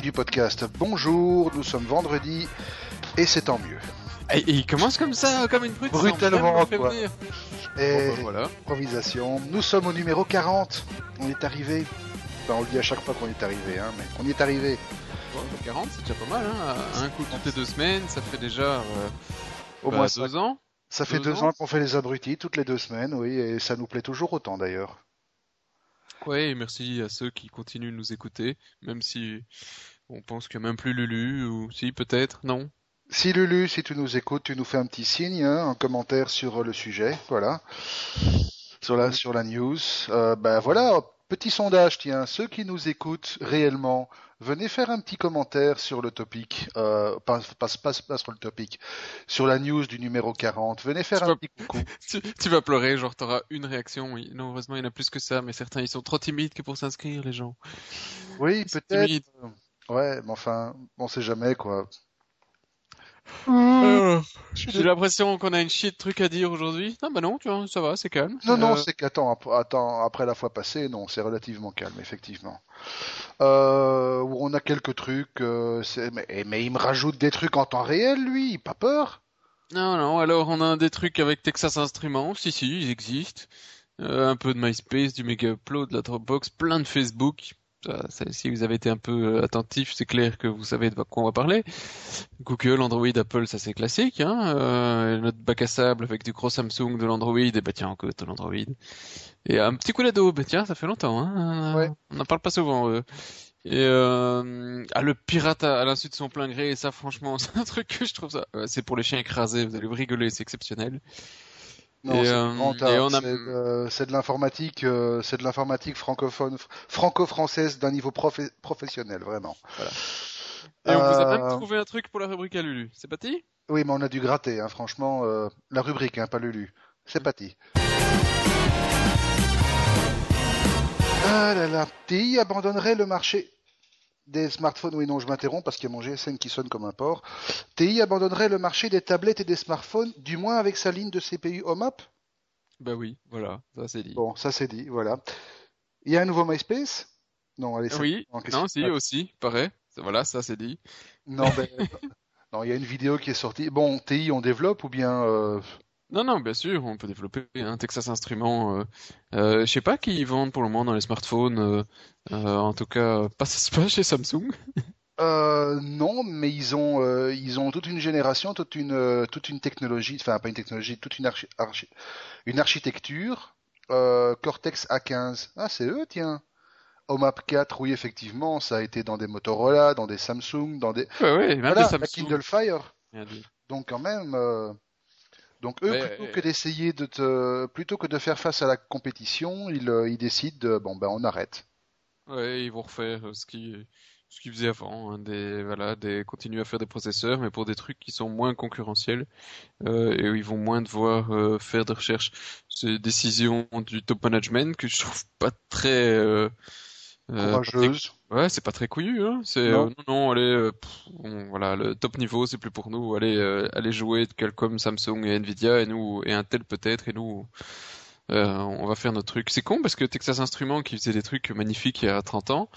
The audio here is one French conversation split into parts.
du podcast, bonjour, nous sommes vendredi et c'est tant mieux. Et, il commence comme ça, comme une brute. Brutalement, quoi. Et Bon, bah, voilà. improvisation. Nous sommes au numéro 40. On est arrivé. Enfin, on le dit à chaque fois qu'on est arrivé, hein, mais on y est arrivé. Bon, 40, c'est déjà pas mal, hein. Un coup toutes les deux semaines, ça fait déjà euh, Au bah, moins deux ça, ans. ça fait deux deux ans. ans qu'on fait les abrutis toutes les deux semaines, oui, et ça nous plaît toujours autant d'ailleurs. Ouais, et merci à ceux qui continuent de nous écouter, même si on pense qu'il n'y a même plus Lulu, ou si, peut-être, non? Si Lulu, si tu nous écoutes, tu nous fais un petit signe, hein, un commentaire sur le sujet, voilà, sur la sur la news. Euh, ben voilà, petit sondage, tiens, ceux qui nous écoutent réellement, venez faire un petit commentaire sur le topic, euh, pas, pas, pas, pas sur le topic, sur la news du numéro 40. Venez faire Tu un vas- petit coucou. Tu, tu vas pleurer, genre t'auras une réaction, oui. Non, heureusement, il y en a plus que ça, mais certains, ils sont trop timides que pour s'inscrire, les gens. Oui, peut-être. Ouais, mais enfin, on sait jamais quoi. Euh, J'ai l'impression qu'on a une chier de trucs à dire aujourd'hui. Non, bah non, tu vois, ça va, c'est calme. Non, non, Euh, c'est qu'attends, ap- attends, après la fois passée, non, c'est relativement calme, effectivement. Euh, où on a quelques trucs, euh, c'est- mais, eh, mais il me rajoute des trucs en temps réel, lui, pas peur. Non, non, alors on a des trucs avec Texas Instruments, si, si, ils existent. Euh, un peu de MySpace, du Mega Upload, de la Dropbox, plein de Facebook. Ça, si vous avez été un peu euh, attentif, c'est clair que vous savez de quoi on va parler. Google, Android, Apple, ça c'est classique. Hein. Euh, notre bac à sable avec du gros Samsung, de l'Android, et bah tiens, encore de l'Android. Et un petit coup d'Adobe, tiens, ça fait longtemps. Hein. Ouais. On n'en parle pas souvent. eux. Et euh, ah, le pirate à, à l'insu de son plein gré, et ça franchement, c'est un truc que je trouve ça. euh, c'est pour les chiens écrasés, vous allez rigoler, c'est exceptionnel. Non, Et, euh, grand et art, on a- c'est de, l'informatique, euh, c'est de l'informatique francophone, franco-française d'un niveau profe- professionnel, vraiment. Et on vous a Euh, même trouvé un truc pour la rubrique à Lulu. C'est parti Oui, mais on a dû gratter, hein, franchement, euh, la rubrique, hein, pas Lulu. C'est parti. Ah là là, TI abandonnerait le marché des smartphones. Oui, non, je m'interromps parce qu'il y a mon GSM qui sonne comme un porc. TI abandonnerait le marché des tablettes et des smartphones, du moins avec sa ligne de CPU OMAP. Bah oui, voilà, ça c'est dit. Bon, ça c'est dit, voilà. Il y a un nouveau MySpace? Non, allez, c'est- oui, non, si, aussi, pareil. Voilà, ça c'est dit. Non, ben, non, il y a une vidéo qui est sortie. Bon, TI, on développe ou bien euh, Non, non, bien sûr, on peut développer un Texas Instruments. Euh, euh, je sais pas qui ils vendent pour le moment dans les smartphones. euh, euh, en tout cas, pas, pas chez Samsung. Euh, non, mais ils ont, ils ont toute une génération, toute une, toute une technologie, enfin pas une technologie, toute une, archi- archi- une architecture. Cortex A15, ah c'est eux, tiens. OMAP 4, oui effectivement, ça a été dans des Motorola, dans des Samsung, dans des, Ouais, ouais, même voilà, des la Samsung. Kindle Fire. Dit. Donc quand même, donc eux Mais, plutôt que d'essayer de te, plutôt que de faire face à la compétition, ils, euh, ils décident, de, bon ben on arrête. Ouais, ils vont refaire euh, ce qu'ils ce qu'ils faisaient avant, hein, des voilà, des continuer à faire des processeurs, mais pour des trucs qui sont moins concurrentiels euh, et où ils vont moins devoir euh, faire de recherche. C'est décision du top management que je trouve pas très euh, euh. Ouais, c'est pas très couillu, hein. C'est Non. euh, non, non, allez, euh, pff, voilà, le top niveau, c'est plus pour nous. Allez, allez jouer de Qualcomm, Samsung et Nvidia et nous et Intel peut-être et nous. on va faire notre truc. C'est con parce que Texas Instruments, qui faisait des trucs magnifiques il y a 30 ans,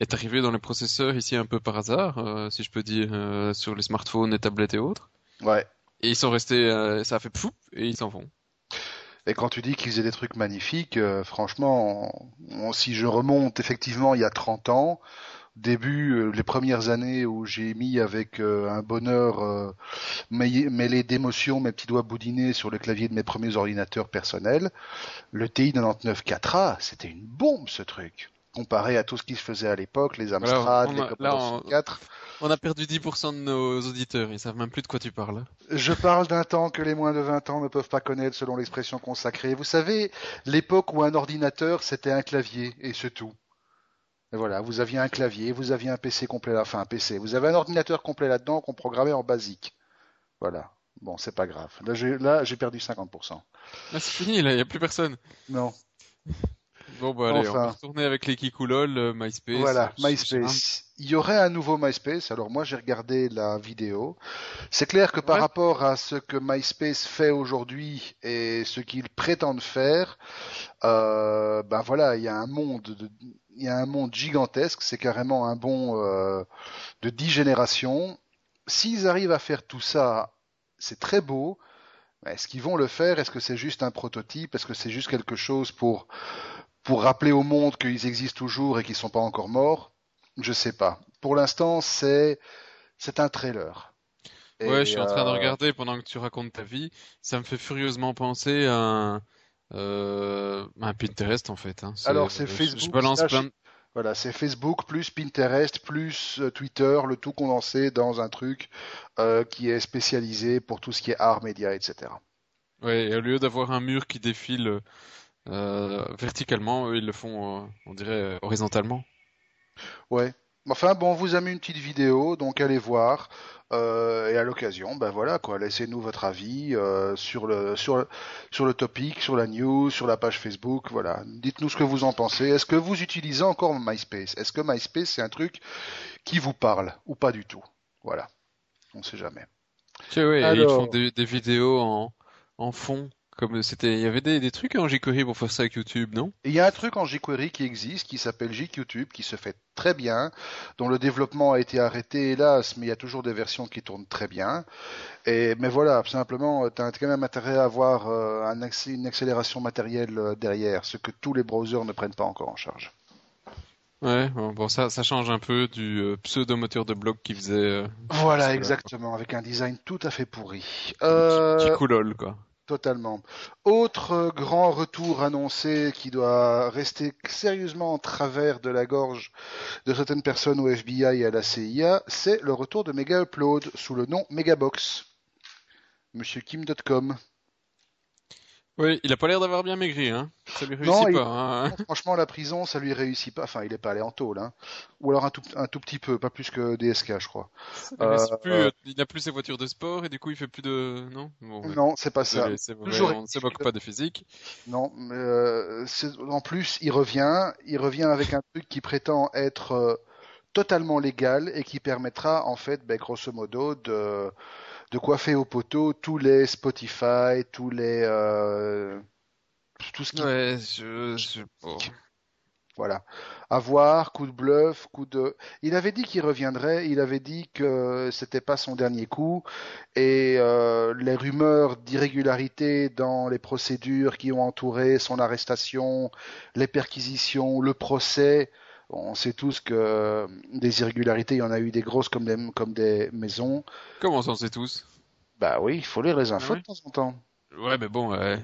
est arrivé dans les processeurs ici un peu par hasard, si je peux dire, sur les smartphones, les tablettes et autres. Ouais. Et ils sont restés, ça a fait pouf et ils s'en vont. Et quand tu dis qu'ils faisaient des trucs magnifiques, euh, franchement, si je remonte effectivement il y a 30 ans, début, euh, les premières années où j'ai mis avec euh, un bonheur mêlé mêlé d'émotion mes petits doigts boudinés sur le clavier de mes premiers ordinateurs personnels, le TI 99 4A, c'était une bombe ce truc. Comparé à tout ce qui se faisait à l'époque, les Amstrad, les Commodore là, on- 64. On a perdu 10% de nos auditeurs, ils savent même plus de quoi tu parles. Je parle d'un temps que les moins de 20 ans ne peuvent pas connaître selon l'expression consacrée. Vous savez, l'époque où un ordinateur c'était un clavier et c'est tout. Et voilà, vous aviez un clavier, vous aviez un PC complet là, enfin un PC, vous avez un ordinateur complet là-dedans qu'on programmait en basique. Voilà. Bon, c'est pas grave. Là, j'ai perdu 50%. Là, c'est fini, là, il y a plus personne. Non. Bon, bah allez, on va Enfin. retourner avec les Kikoulol, euh, MySpace. Voilà, Euh, MySpace. Il y aurait un nouveau MySpace. Alors moi, j'ai regardé la vidéo. C'est clair que par Ouais. rapport à ce que MySpace fait aujourd'hui et ce qu'il prétend faire, euh, ben voilà, il y a un monde, de- il y a un monde gigantesque. C'est carrément un bond euh, de dix générations. S'ils arrivent à faire tout ça, c'est très beau. Est-ce qu'ils vont le faire? Est-ce que c'est juste un prototype? Est-ce que c'est juste quelque chose pour pour rappeler au monde qu'ils existent toujours et qu'ils sont pas encore morts Je sais pas. Pour l'instant, c'est c'est un trailer. Et, Ouais, je suis en train de euh, regarder pendant que tu racontes ta vie. Ça me fait furieusement penser à un, euh, un Pinterest en fait. Hein. Alors, c'est Facebook Je balance slash- plein de... Voilà, c'est Facebook plus Pinterest plus euh, Twitter, le tout condensé dans un truc euh, qui est spécialisé pour tout ce qui est art, média, etc. Ouais, et au lieu d'avoir un mur qui défile verticalement, eux ils le font, euh, on dirait, euh, horizontalement. Ouais. Enfin bon, on vous a mis une petite vidéo, donc allez voir. Euh, et à l'occasion, ben voilà quoi, laissez-nous votre avis euh, sur le sur le, sur le topic, sur la news, sur la page Facebook, voilà. Dites-nous ce que vous en pensez. Est-ce que vous utilisez encore MySpace? Est-ce que MySpace c'est un truc qui vous parle ou pas du tout? Voilà. On sait jamais. Ouais, et ils Alors- font des, des vidéos en, en fond, comme c'était, il y avait des, des trucs en jQuery pour faire ça avec YouTube, non? Il y a un truc en jQuery qui existe, qui s'appelle jQtube, qui se fait très bien, dont le développement a été arrêté, hélas, mais il y a toujours des versions qui tournent très bien. Et, mais voilà, simplement, tu as quand même intérêt à avoir euh, un accès- une accélération matérielle euh, derrière, ce que tous les browsers ne prennent pas encore en charge. Ouais, bon, ça, ça change un peu du euh, pseudo-moteur de blog qui faisait euh, Voilà, exactement, avec un design tout à fait pourri. qui Euh, coulole, quoi. Totalement. Autre euh, grand retour annoncé qui doit rester sérieusement en travers de la gorge de certaines personnes au FBI et à la CIA, c'est le retour de Mega Upload sous le nom Megabox. Monsieur Kim.com. Oui, il a pas l'air d'avoir bien maigri, hein. Ça lui réussit Non, il- pas, hein. Franchement, la prison, ça lui réussit pas. Enfin, il est pas allé en tôle, hein. Ou alors un tout, un tout petit peu, pas plus que DSK, je crois. Il réussit Euh, plus, euh, il n'a plus ses voitures de sport et du coup il fait plus de, non? Bon, ouais. Non, c'est pas ça. Désolé, Toujours on ne se moque pas de physique. Non, mais, euh, c'est- en plus, il revient, il revient avec un truc qui prétend être totalement légal et qui permettra, en fait, ben, grosso modo, de, de coiffer au poteau tous les Spotify, tous les, euh, tout ce qui, Ouais, je, je, bon. voilà, avoir, coup de bluff, coup de. Il avait dit qu'il reviendrait, il avait dit que c'était pas son dernier coup, et euh, les rumeurs d'irrégularité dans les procédures qui ont entouré son arrestation, les perquisitions, le procès. On sait tous que euh, des irrégularités, il y en a eu des grosses comme des, comme des maisons. Comment ça on sait tous? Bah oui, il faut lire les infos ouais de temps en temps. Ouais, mais bon, ouais.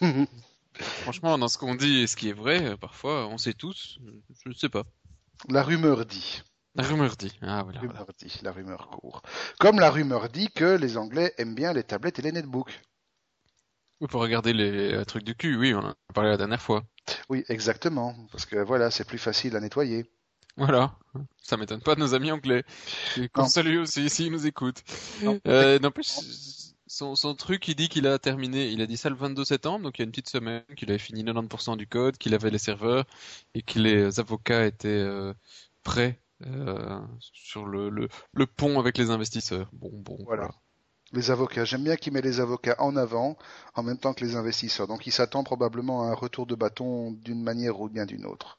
Franchement, dans ce qu'on dit et ce qui est vrai, euh, parfois, on sait tous. Je ne sais pas. La rumeur dit. La rumeur dit. Ah, voilà. La rumeur dit, la rumeur court. Comme la rumeur dit que les Anglais aiment bien les tablettes et les netbooks. Oui, pour regarder les trucs du cul, oui, on en a parlé la dernière fois. Oui, exactement. Parce que voilà, c'est plus facile à nettoyer. Voilà. Ça m'étonne pas de nos amis anglais. Qu'on Non. salue aussi s'ils nous écoutent. Non. Euh, N'empêche, son, son truc, il dit qu'il a terminé, il a dit ça le 22 septembre, donc il y a une petite semaine, qu'il avait fini 90% du code, qu'il avait les serveurs et que les avocats étaient euh, prêts euh, sur le, le, le pont avec les investisseurs. Bon, bon, Voilà. voilà. Les avocats, j'aime bien qu'il met les avocats en avant en même temps que les investisseurs. Donc il s'attend probablement à un retour de bâton d'une manière ou bien d'une autre.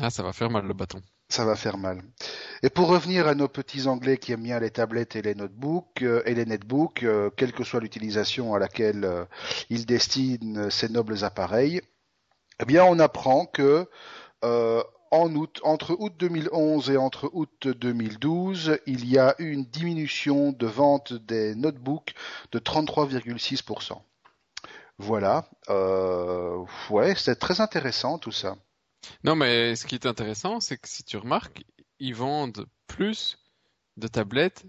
Ah, ça va faire mal le bâton. Ça va faire mal. Et pour revenir à nos petits Anglais qui aiment bien les tablettes et les notebooks euh, et les netbooks, euh, quelle que soit l'utilisation à laquelle euh, ils destinent ces nobles appareils, eh bien on apprend que euh, en août, entre août 2011 et entre août 2012, il y a eu une diminution de vente des notebooks de 33,6%. Voilà. Euh, ouais, c'est très intéressant tout ça. Non, mais ce qui est intéressant, c'est que si tu remarques, ils vendent plus de tablettes,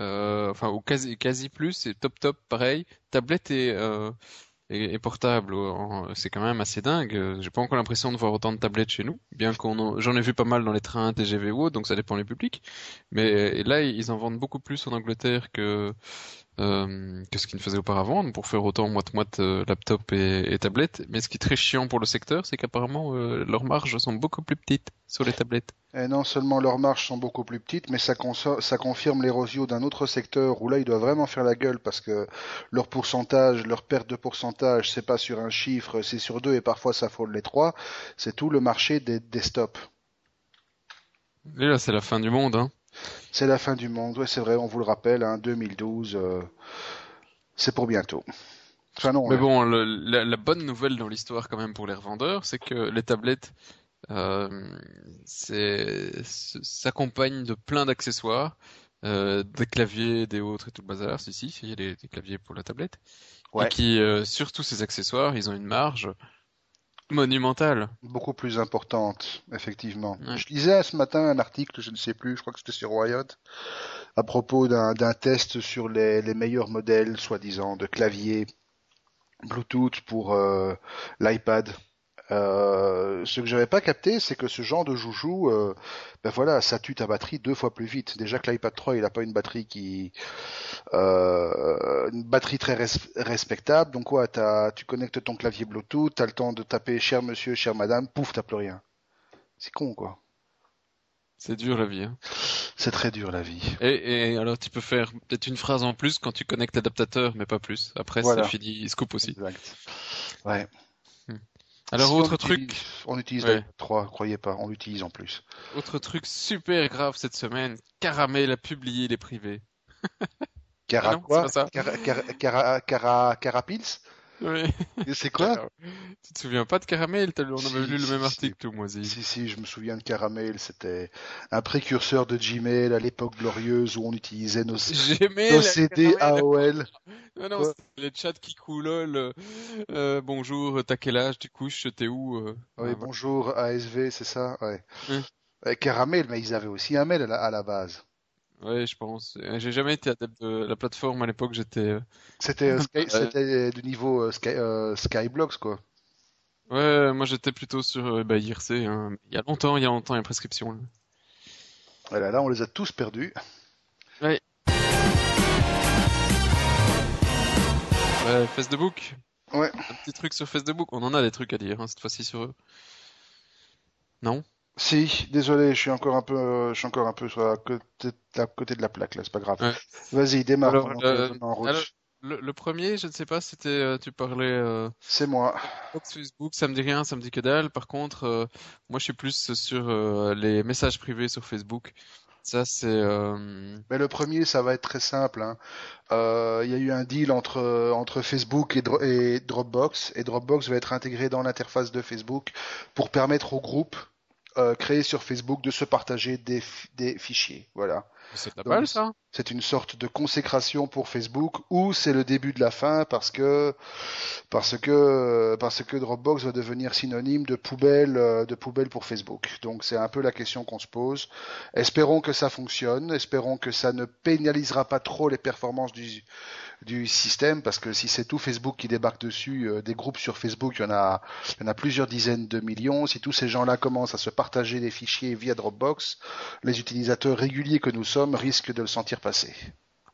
euh, enfin, ou quasi, plus, c'est top top pareil, tablette et, euh, et, portable. en- C'est quand même assez dingue. J'ai pas encore l'impression de voir autant de tablettes chez nous, bien qu'on en- j'en ai vu pas mal dans les trains TGV ou autres, donc ça dépend du public. Mais là, ils en vendent beaucoup plus en Angleterre que euh, que ce qu'ils ne faisaient auparavant, pour faire autant moite-moite euh, laptop et, et, tablette. Mais ce qui est très chiant pour le secteur, c'est qu'apparemment euh, leurs marges sont beaucoup plus petites sur les tablettes. Et non seulement leurs marges sont beaucoup plus petites, mais ça, ça confirme l'érosion d'un autre secteur où là ils doivent vraiment faire la gueule parce que leur pourcentage, leur perte de pourcentage, c'est pas sur un chiffre, c'est sur deux et parfois ça frôle les trois. C'est tout le marché des desktops. Et là, c'est la fin du monde, hein. C'est la fin du monde, ouais, c'est vrai, on vous le rappelle, hein, 2012, euh, c'est pour bientôt. Enfin, non, Mais bon, le, la, la, bonne nouvelle dans l'histoire quand même pour les revendeurs, c'est que les tablettes euh, s'accompagnent de plein d'accessoires, euh, des claviers, des autres et tout le bazar. Si, si, il y a des, des claviers pour la tablette. Ouais. Et qui, euh, sur tous ces accessoires, ils ont une marge monumentale. Beaucoup plus importante, effectivement. Je lisais ce matin un article, je ne sais plus, je crois que c'était sur Riot, à propos d'un test sur les, les meilleurs modèles, soi-disant, de clavier Bluetooth pour euh, l'iPad. Euh, ce que j'avais pas capté, c'est que ce genre de joujou, euh, ben voilà, ça tue ta batterie deux fois plus vite. Déjà que l'iPad 3, il a pas une batterie qui, euh, une batterie très respectable. Donc quoi, tu connectes ton clavier Bluetooth, t'as le temps de taper cher monsieur, chère madame, pouf, t'as plus rien. C'est con quoi. C'est dur la vie. Hein. C'est très dur la vie. Et, et, alors tu peux faire peut-être une phrase en plus quand tu connectes l'adaptateur, mais pas plus. Après c'est fini, scoop aussi. Exact. Ouais. Alors autre truc, on utilise ouais. trois, croyez pas, on l'utilise en plus. Autre truc super grave cette semaine, Caramel a publié les privés. Cara quoi Cara, cara, cara, Carapils oui. C'est quoi Tu te souviens pas de Caramel On si, avait lu le même article, tout, moi. Si, si, je me souviens de Caramel. C'était un précurseur de Gmail à l'époque glorieuse où on utilisait nos, Gmail, nos CD AOL. Non, non, les chats qui coulent. Euh, bonjour, t'as quel âge Tu couches T'es où euh, Oui, ah, bonjour, ASV, c'est ça ouais. Caramel, mais ils avaient aussi un mail à la, à la base. Ouais, je pense. J'ai jamais été adepte de la plateforme à l'époque. J'étais. Euh, c'était euh, c'était du niveau euh, Sky, Skyblocks quoi. Ouais, moi j'étais plutôt sur bah, IRC. Hein. Il y a longtemps, il y a longtemps, il y a prescription. Là. Voilà, là on les a tous perdus. Ouais. Ouais, Facebook. Ouais. Un petit truc sur Facebook. On en a des trucs à dire hein, cette fois-ci sur eux. Non? Si, désolé, je suis encore un peu, je suis encore un peu sur la côté, la côté de la plaque là, c'est pas grave. Vas-y, démarre. le, premier, je ne sais pas, c'était, euh, tu parlais. Euh, c'est moi. Facebook, ça me dit rien, ça me dit que dalle. Par contre, euh, moi, je suis plus sur les messages privés sur Facebook. Ça, c'est. Mais le premier, ça va être très simple. Hein. Il y a eu un deal entre entre Facebook et, et Dropbox, et Dropbox va être intégré dans l'interface de Facebook pour permettre au groupe euh, créé sur Facebook de se partager des, des fichiers. Voilà. C'est pas mal ça. C'est une sorte de consécration pour Facebook ou c'est le début de la fin parce que parce que parce que Dropbox va devenir synonyme de poubelle euh, de poubelle pour Facebook. Donc c'est un peu la question qu'on se pose. Espérons que ça fonctionne. Espérons que ça ne pénalisera pas trop les performances du du système parce que si c'est tout Facebook qui débarque dessus, euh, des groupes sur Facebook, il y en a, il y en a plusieurs dizaines de millions. Si tous ces gens-là commencent à se partager des fichiers via Dropbox, les utilisateurs réguliers que nous sommes risquent de le sentir passer.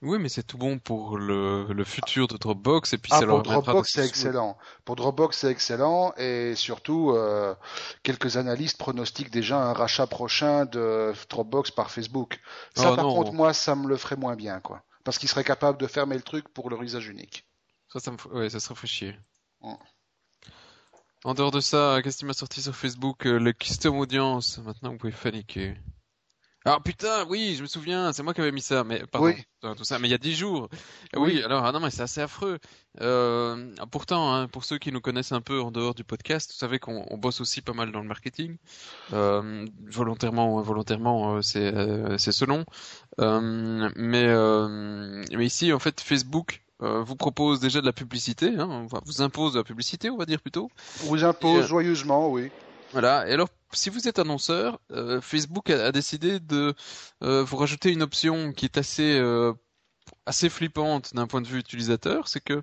Oui, mais c'est tout bon pour le, le futur de Dropbox et puis ah, ça pour Dropbox c'est excellent. Pour Dropbox c'est excellent et surtout euh, quelques analystes pronostiquent déjà un rachat prochain de Dropbox par Facebook. Ça oh, par contre moi ça me le ferait moins bien quoi parce qu'il serait capable de fermer le truc pour leur usage unique. Ça, ça me, ouais, ça serait fait chier. En dehors de ça, qu'est-ce qui m'a sorti sur Facebook euh, Le custom audience? Maintenant, vous pouvez paniquer. Ah putain, oui, je me souviens, c'est moi qui avais mis ça, mais pardon, tout ça, mais il y a dix jours. Oui, alors ah non, mais c'est assez affreux. Euh, pourtant, hein, pour ceux qui nous connaissent un peu en dehors du podcast, vous savez qu'on bosse aussi pas mal dans le marketing, euh, volontairement ou involontairement, euh, c'est euh, c'est selon. Mais mais ici, en fait, Facebook vous propose déjà de la publicité, hein, vous impose de la publicité, on va dire plutôt. Vous impose joyeusement, oui. Voilà. Et alors, si vous êtes annonceur, euh, Facebook a, décidé de euh, vous rajouter une option qui est assez euh, assez flippante d'un point de vue utilisateur, c'est que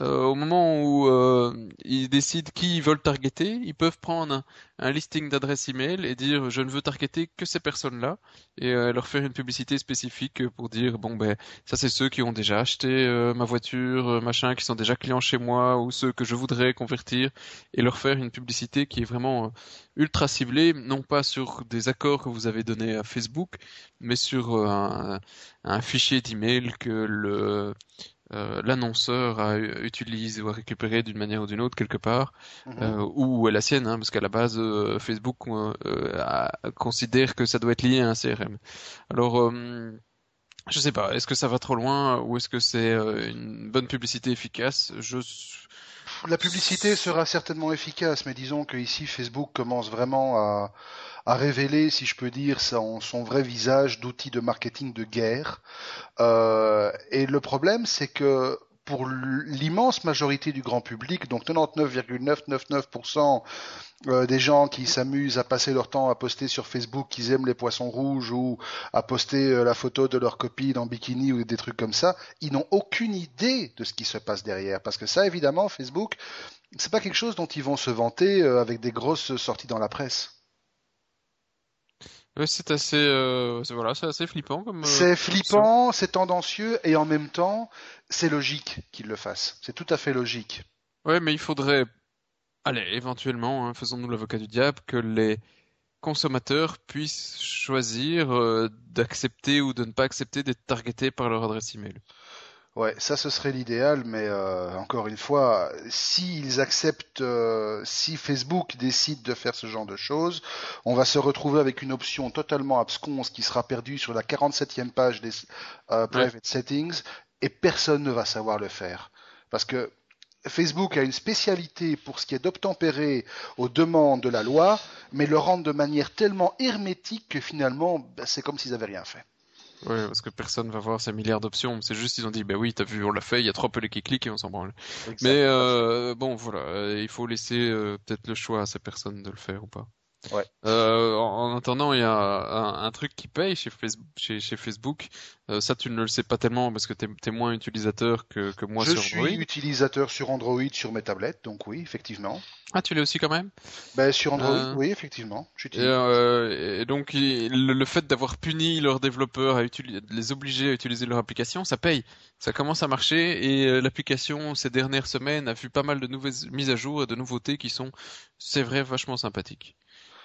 euh, au moment où euh, ils décident qui ils veulent targeter, ils peuvent prendre un, listing d'adresses email et dire je ne veux targeter que ces personnes-là. Et euh, leur faire une publicité spécifique pour dire bon ben ça c'est ceux qui ont déjà acheté euh, ma voiture, euh, machin, qui sont déjà clients chez moi ou ceux que je voudrais convertir et leur faire une publicité qui est vraiment ultra ciblée, non pas sur des accords que vous avez donnés à Facebook, mais sur un, un fichier d'email que le euh, l'annonceur a utilisé ou a récupéré d'une manière ou d'une autre quelque part, mhm. euh, ou la sienne, hein, parce qu'à la base euh, Facebook considère que ça doit être lié à un CRM. Alors je sais pas, est-ce que ça va trop loin ou est-ce que c'est une bonne publicité efficace? Je la publicité sera certainement efficace, mais disons que ici Facebook commence vraiment à, révéler, si je peux dire, son, son vrai visage d'outil de marketing de guerre. Euh, et le problème, c'est que pour l'immense majorité du grand public, donc 99,999% euh, des gens qui s'amusent à passer leur temps à poster sur Facebook qu'ils aiment les poissons rouges ou à poster euh, la photo de leur copine en bikini ou des trucs comme ça, ils n'ont aucune idée de ce qui se passe derrière. Parce que ça, évidemment, Facebook, c'est pas quelque chose dont ils vont se vanter avec des grosses sorties dans la presse c'est assez, euh, voilà, c'est assez flippant comme. Euh, c'est flippant, c'est tendancieux et en même temps, c'est logique qu'ils le fassent. C'est tout à fait logique. Ouais, mais il faudrait, allez, éventuellement, hein, faisons-nous l'avocat du diable, que les consommateurs puissent choisir euh, d'accepter ou de ne pas accepter d'être targetés par leur adresse email. Ouais, ça ce serait l'idéal, mais euh, encore une fois, s'ils acceptent, euh, si Facebook décide de faire ce genre de choses, on va se retrouver avec une option totalement absconce qui sera perdue sur la 47e page des euh, private settings et personne ne va savoir le faire. Parce que Facebook a une spécialité pour ce qui est d'obtempérer aux demandes de la loi, mais le rendre de manière tellement hermétique que finalement, ben, c'est comme s'ils n'avaient rien fait. Oui, parce que personne va voir ces milliards d'options. C'est juste ils ont dit, bah oui, t'as vu, on l'a fait, il y a trois pelés qui cliquent et on s'en branle. Mais euh, bon, voilà, euh, il faut laisser euh, peut-être le choix à ces personnes de le faire ou pas. Ouais. Euh, en, attendant, il y a un, un, truc qui paye chez Facebook. Chez, chez Facebook. Euh, ça, tu ne le sais pas tellement parce que tu es, moins utilisateur que, que moi je sur Android. Je suis utilisateur sur Android sur mes tablettes, donc oui, effectivement. Ah, tu l'es aussi quand même? Ben, Sur Android, euh, oui, effectivement. Et, et, donc, le, le fait d'avoir puni leurs développeurs à les obliger à utiliser leur application, ça paye. Ça commence à marcher et l'application ces dernières semaines a vu pas mal de nouvelles mises à jour et de nouveautés qui sont, c'est vrai, vachement sympathiques.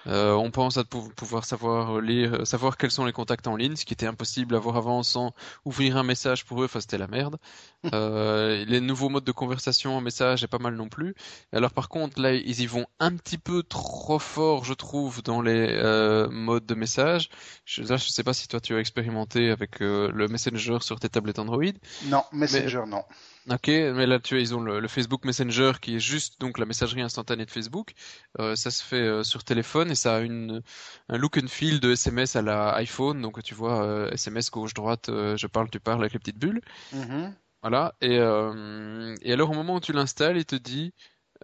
Euh, on pense à pouvoir savoir lire, euh, savoir quels sont les contacts en ligne, ce qui était impossible à voir avant sans ouvrir un message pour eux. Enfin, c'était la merde. euh, les nouveaux modes de conversation en message est pas mal non plus. Alors par contre, là, ils y vont un petit peu trop fort, je trouve, dans les euh, modes de message. Je, là, je sais pas si toi tu as expérimenté avec euh, le Messenger sur tes tablettes Android. Non, Messenger non. Ok, mais là tu vois, ils ont le, Facebook Messenger qui est juste donc la messagerie instantanée de Facebook. Euh, ça se fait euh, sur téléphone et ça a une un look and feel de SMS à la iPhone. Donc tu vois euh, SMS gauche droite, euh, je parle, tu parles avec les petites bulles. Mm-hmm. Voilà. Et et alors au moment où tu l'installes, il te dit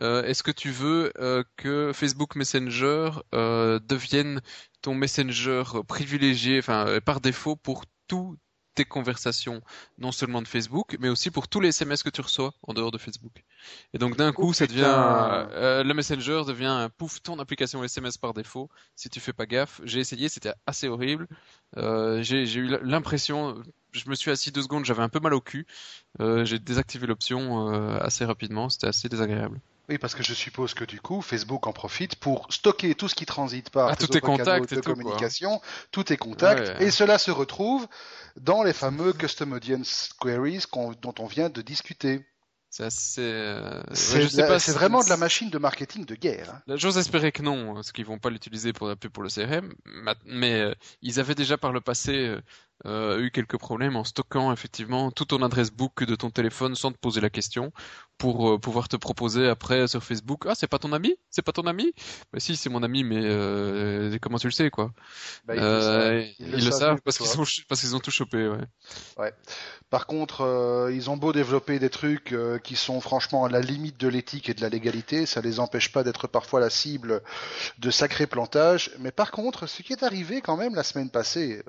est-ce que tu veux que Facebook Messenger devienne ton messenger privilégié, enfin par défaut pour tout tes conversations, non seulement de Facebook, mais aussi pour tous les SMS que tu reçois en dehors de Facebook. Et donc d'un coup, ça devient euh, le Messenger devient un pouf ton application SMS par défaut. Si tu fais pas gaffe, j'ai essayé, c'était assez horrible. Euh, j'ai eu l'impression, je me suis assis deux secondes, j'avais un peu mal au cul. Euh, j'ai désactivé l'option assez rapidement, c'était assez désagréable. Oui, parce que je suppose que du coup, Facebook en profite pour stocker tout ce qui transite par ah, tous tes contacts de communication, tous tes contacts, et cela se retrouve dans les fameux Custom Audience Queries dont on vient de discuter. C'est c'est vraiment de la machine de marketing de guerre. Hein. J'ose espérer que non, parce qu'ils vont pas l'utiliser pour pour le CRM, mais euh, ils avaient déjà par le passé euh, euh, eu quelques problèmes en stockant effectivement tout ton adresse book de ton téléphone sans te poser la question pour euh, pouvoir te proposer après sur Facebook. Ah c'est pas ton ami? C'est pas ton ami? Bah si c'est mon ami mais euh, comment tu le sais quoi? Bah, ils, euh, le, savent parce qu'ils ont parce qu'ils ont tout chopé ouais. ouais. Par contre euh, ils ont beau développer des trucs qui sont franchement à la limite de l'éthique et de la légalité ça les empêche pas d'être parfois la cible de sacrés plantages. Mais par contre ce qui est arrivé quand même la semaine passée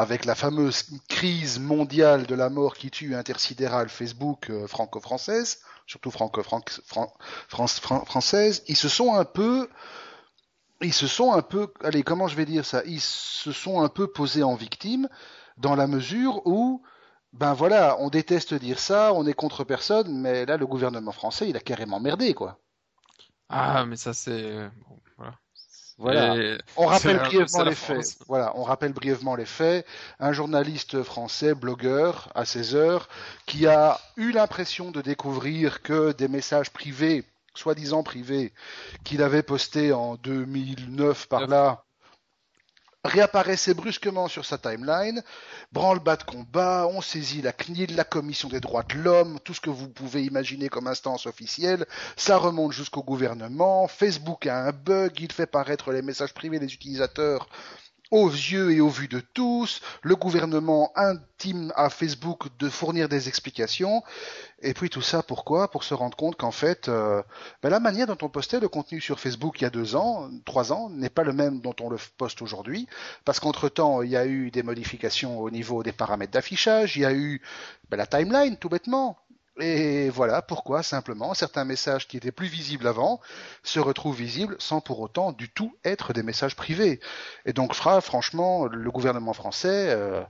avec la fameuse crise mondiale de la mort qui tue intersidérale Facebook euh, franco-française, surtout franco-française, ils se sont un peu ils se sont un peu, allez, comment je vais dire ça? Ils se sont un peu posés en victime dans la mesure où, ben voilà, on déteste dire ça, on est contre personne, mais là, le gouvernement français, il a carrément merdé, quoi. Ah, mais ça, c'est. Voilà. On rappelle brièvement les faits. Voilà, on rappelle brièvement les faits. Un journaliste français, blogueur, à 16 heures, qui a eu l'impression de découvrir que des messages privés soi-disant privé qu'il avait posté en 2009 par là réapparaissait brusquement sur sa timeline, branle-bas de combat, on saisit la CNIL, la Commission des droits de l'homme, tout ce que vous pouvez imaginer comme instance officielle, ça remonte jusqu'au gouvernement, Facebook a un bug, il fait paraître les messages privés des utilisateurs aux yeux et au vu de tous, le gouvernement intime à Facebook de fournir des explications, et puis tout ça pourquoi? Pour se rendre compte qu'en fait, euh, ben la manière dont on postait le contenu sur Facebook il y a deux ans, trois ans, n'est pas le même dont on le poste aujourd'hui, parce qu'entre-temps, il y a eu des modifications au niveau des paramètres d'affichage, il y a eu ben, la timeline, tout bêtement. Et voilà pourquoi simplement certains messages qui étaient plus visibles avant se retrouvent visibles sans pour autant du tout être des messages privés. Et donc franchement, le gouvernement français, euh,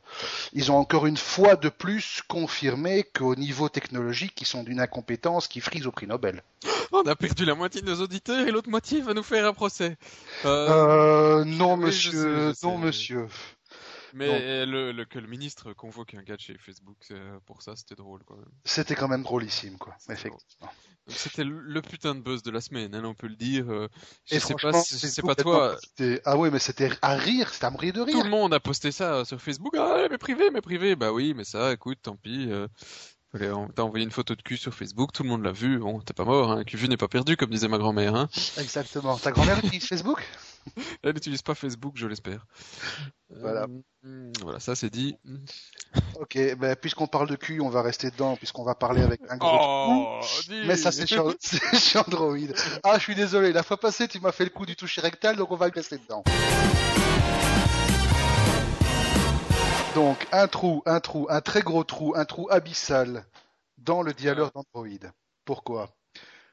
ils ont encore une fois de plus confirmé qu'au niveau technologique, ils sont d'une incompétence qui frise au prix Nobel. On a perdu la moitié de nos auditeurs et l'autre moitié va nous faire un procès. Euh, euh non, monsieur, non, monsieur. Mais le, que le ministre convoque un gars de chez Facebook pour ça, c'était drôle quand même. C'était quand même drôlissime, quoi. Effectivement. C'était le putain de buzz de la semaine, hein, on peut le dire. Euh, je sais pas, sais pas toi. Ah oui, mais c'était à rire, c'était à mourir de rire. Tout le monde a posté ça sur Facebook. Ah, mais privé, mais privé. Bah oui, mais ça, écoute, tant pis. Euh, T'as envoyé une photo de cul sur Facebook, tout le monde l'a vu. Bon, t'es pas mort, hein. Cul n'est pas perdu, comme disait ma grand-mère. Hein. Exactement. Ta grand-mère utilise Facebook? Elle n'utilise pas Facebook, je l'espère. Voilà. Euh, voilà, ça c'est dit. Ok, ben, puisqu'on parle de cul, on va rester dedans, puisqu'on va parler avec un gros oh, Mais ça c'est chez, Android. Ah, je suis désolé, la fois passée tu m'as fait le coup du toucher rectal, donc on va rester dedans. Donc un trou, un trou, un très gros trou, un trou abyssal dans le dialogue d'Android. Pourquoi?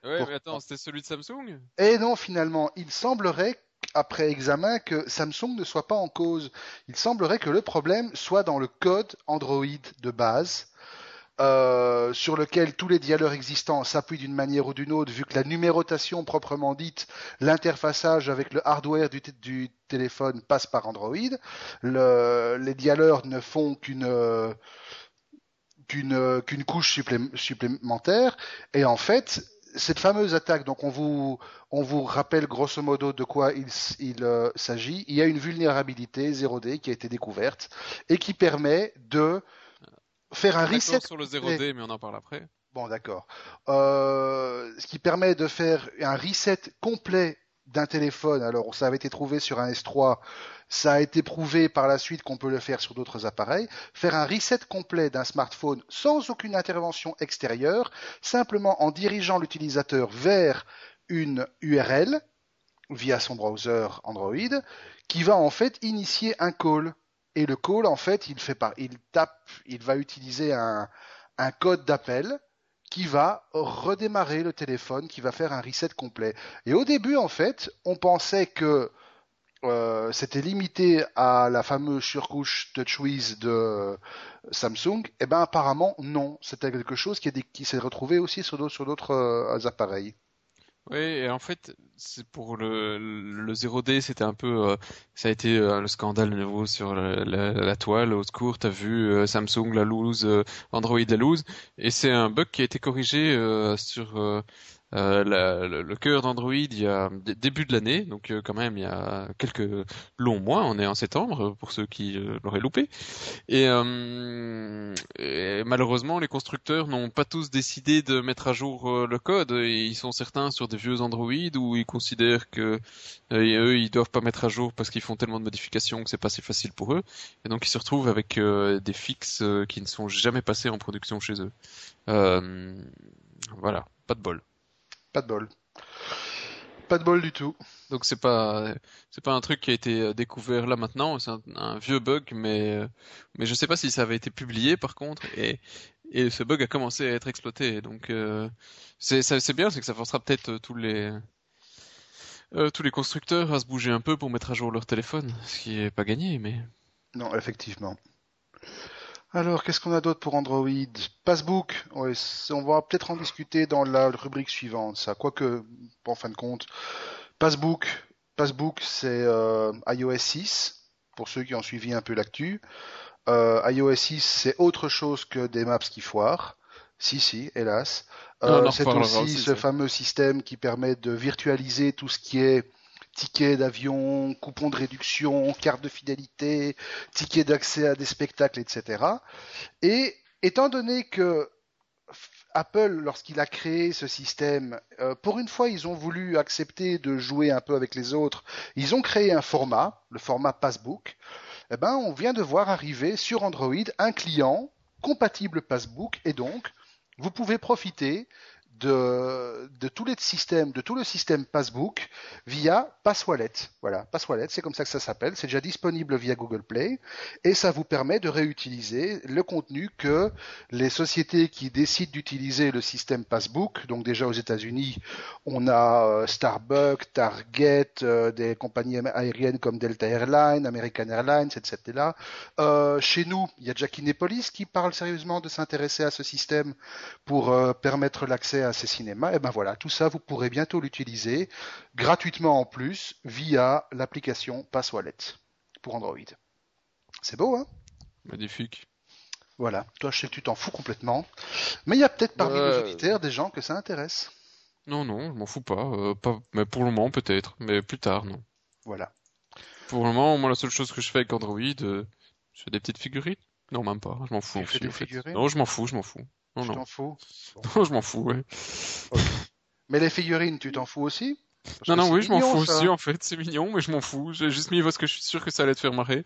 Ouais, mais attends, c'était celui de Samsung? Eh non, finalement, il semblerait après examen que Samsung ne soit pas en cause. Il semblerait que le problème soit dans le code Android de base, euh, sur lequel tous les dialogues existants s'appuient d'une manière ou d'une autre, vu que la numérotation proprement dite, l'interfaçage avec le hardware du, téléphone passe par Android. les dialogues ne font qu'une qu'une couche supplémentaire. Et en fait, cette fameuse attaque, donc on vous, on vous rappelle grosso modo de quoi il, il euh, s'agit. Il y a une vulnérabilité 0D qui a été découverte et qui permet de faire un reset. sur le 0D, mais on en parle après. Bon, d'accord. Euh, ce qui permet de faire un reset complet d'un téléphone. Alors, ça avait été trouvé sur un S3. Ça a été prouvé par la suite qu'on peut le faire sur d'autres appareils. Faire un reset complet d'un smartphone sans aucune intervention extérieure, simplement en dirigeant l'utilisateur vers une URL via son browser Android, qui va en fait initier un call et le call, en fait, il fait pas, il tape, il va utiliser un, un code d'appel qui va redémarrer le téléphone, qui va faire un reset complet. Et au début, en fait, on pensait que euh, c'était limité à la fameuse surcouche TouchWiz de Samsung. Et eh ben apparemment non, c'était quelque chose qui, qui s'est retrouvé aussi sur d'autres euh, appareils. Oui, et en fait, c'est pour le, le 0D, c'était un peu, euh, ça a été euh, le scandale nouveau sur la, la, toile. Au secours, t'as vu euh, Samsung la lose, Android la lose, et c'est un bug qui a été corrigé sur euh, le, cœur d'Android il y a début de l'année, donc euh, quand même il y a quelques longs mois, on est en septembre pour ceux qui euh, l'auraient loupé. Et, malheureusement les constructeurs n'ont pas tous décidé de mettre à jour le code. Et ils sont certains sur des vieux Android où ils considèrent que eux ils doivent pas mettre à jour parce qu'ils font tellement de modifications que c'est pas si facile pour eux. Et donc ils se retrouvent avec des fixes qui ne sont jamais passés en production chez eux. voilà, pas de bol pas de bol. pas de bol du tout. Donc c'est pas c'est pas un truc qui a été euh, découvert là maintenant, c'est un, vieux bug, mais euh, mais je sais pas si ça avait été publié par contre et et ce bug a commencé à être exploité. Donc euh, c'est c'est bien, c'est que ça forcera peut-être tous les tous les constructeurs à se bouger un peu pour mettre à jour leur téléphone, ce qui est pas gagné, mais non effectivement. Alors, qu'est-ce qu'on a d'autre pour Android Passbook, on va peut-être en discuter dans la rubrique suivante, ça. Quoique, en fin de compte, Passbook, Passbook, c'est euh, iOS 6, pour ceux qui ont suivi un peu l'actu. Euh, iOS 6, c'est autre chose que des maps qui foirent. Si, si, hélas. Euh, c'est aussi ce fameux système qui permet de virtualiser tout ce qui est tickets d'avion, coupons de réduction, carte de fidélité, tickets d'accès à des spectacles, etc. Et étant donné que Apple, lorsqu'il a créé ce système, euh, pour une fois, ils ont voulu accepter de jouer un peu avec les autres. Ils ont créé un format, le format Passbook. Eh ben, on vient de voir arriver sur Android un client compatible Passbook et donc vous pouvez profiter de, tous les systèmes, de tout le système Passbook via Passwallet. Voilà, Passwallet, c'est comme ça que ça s'appelle. C'est déjà disponible via Google Play et ça vous permet de réutiliser le contenu que les sociétés qui décident d'utiliser le système Passbook, donc déjà aux États-Unis, on a euh, Starbucks, Target, euh, des compagnies aériennes comme Delta Airlines, American Airlines, etc. Euh, chez nous, il y a Jackie Nepolis qui parle sérieusement de s'intéresser à ce système pour permettre l'accès ces cinémas, et ben voilà, tout ça, vous pourrez bientôt l'utiliser gratuitement en plus via l'application Passwallet pour Android. C'est beau, hein? Magnifique. Voilà, toi je sais que tu t'en fous complètement, mais il y a peut-être parmi nos auditeurs des gens que ça intéresse. Non, non, je m'en fous pas, euh, pas, mais pour le moment peut-être, mais plus tard, non. Voilà. Pour le moment, moi la seule chose que je fais avec Android, euh, je fais des petites figurines? Non, même pas, je m'en fous. Tu fais figurines? Non, je m'en fous, je m'en fous. Non, tu t'en fous? Non, je m'en fous, ouais. Mais les figurines, tu t'en fous aussi? Non, non, oui, je m'en fous aussi, en fait. C'est mignon, mais je m'en fous. J'ai juste mis parce que je suis sûr que ça allait te faire marrer.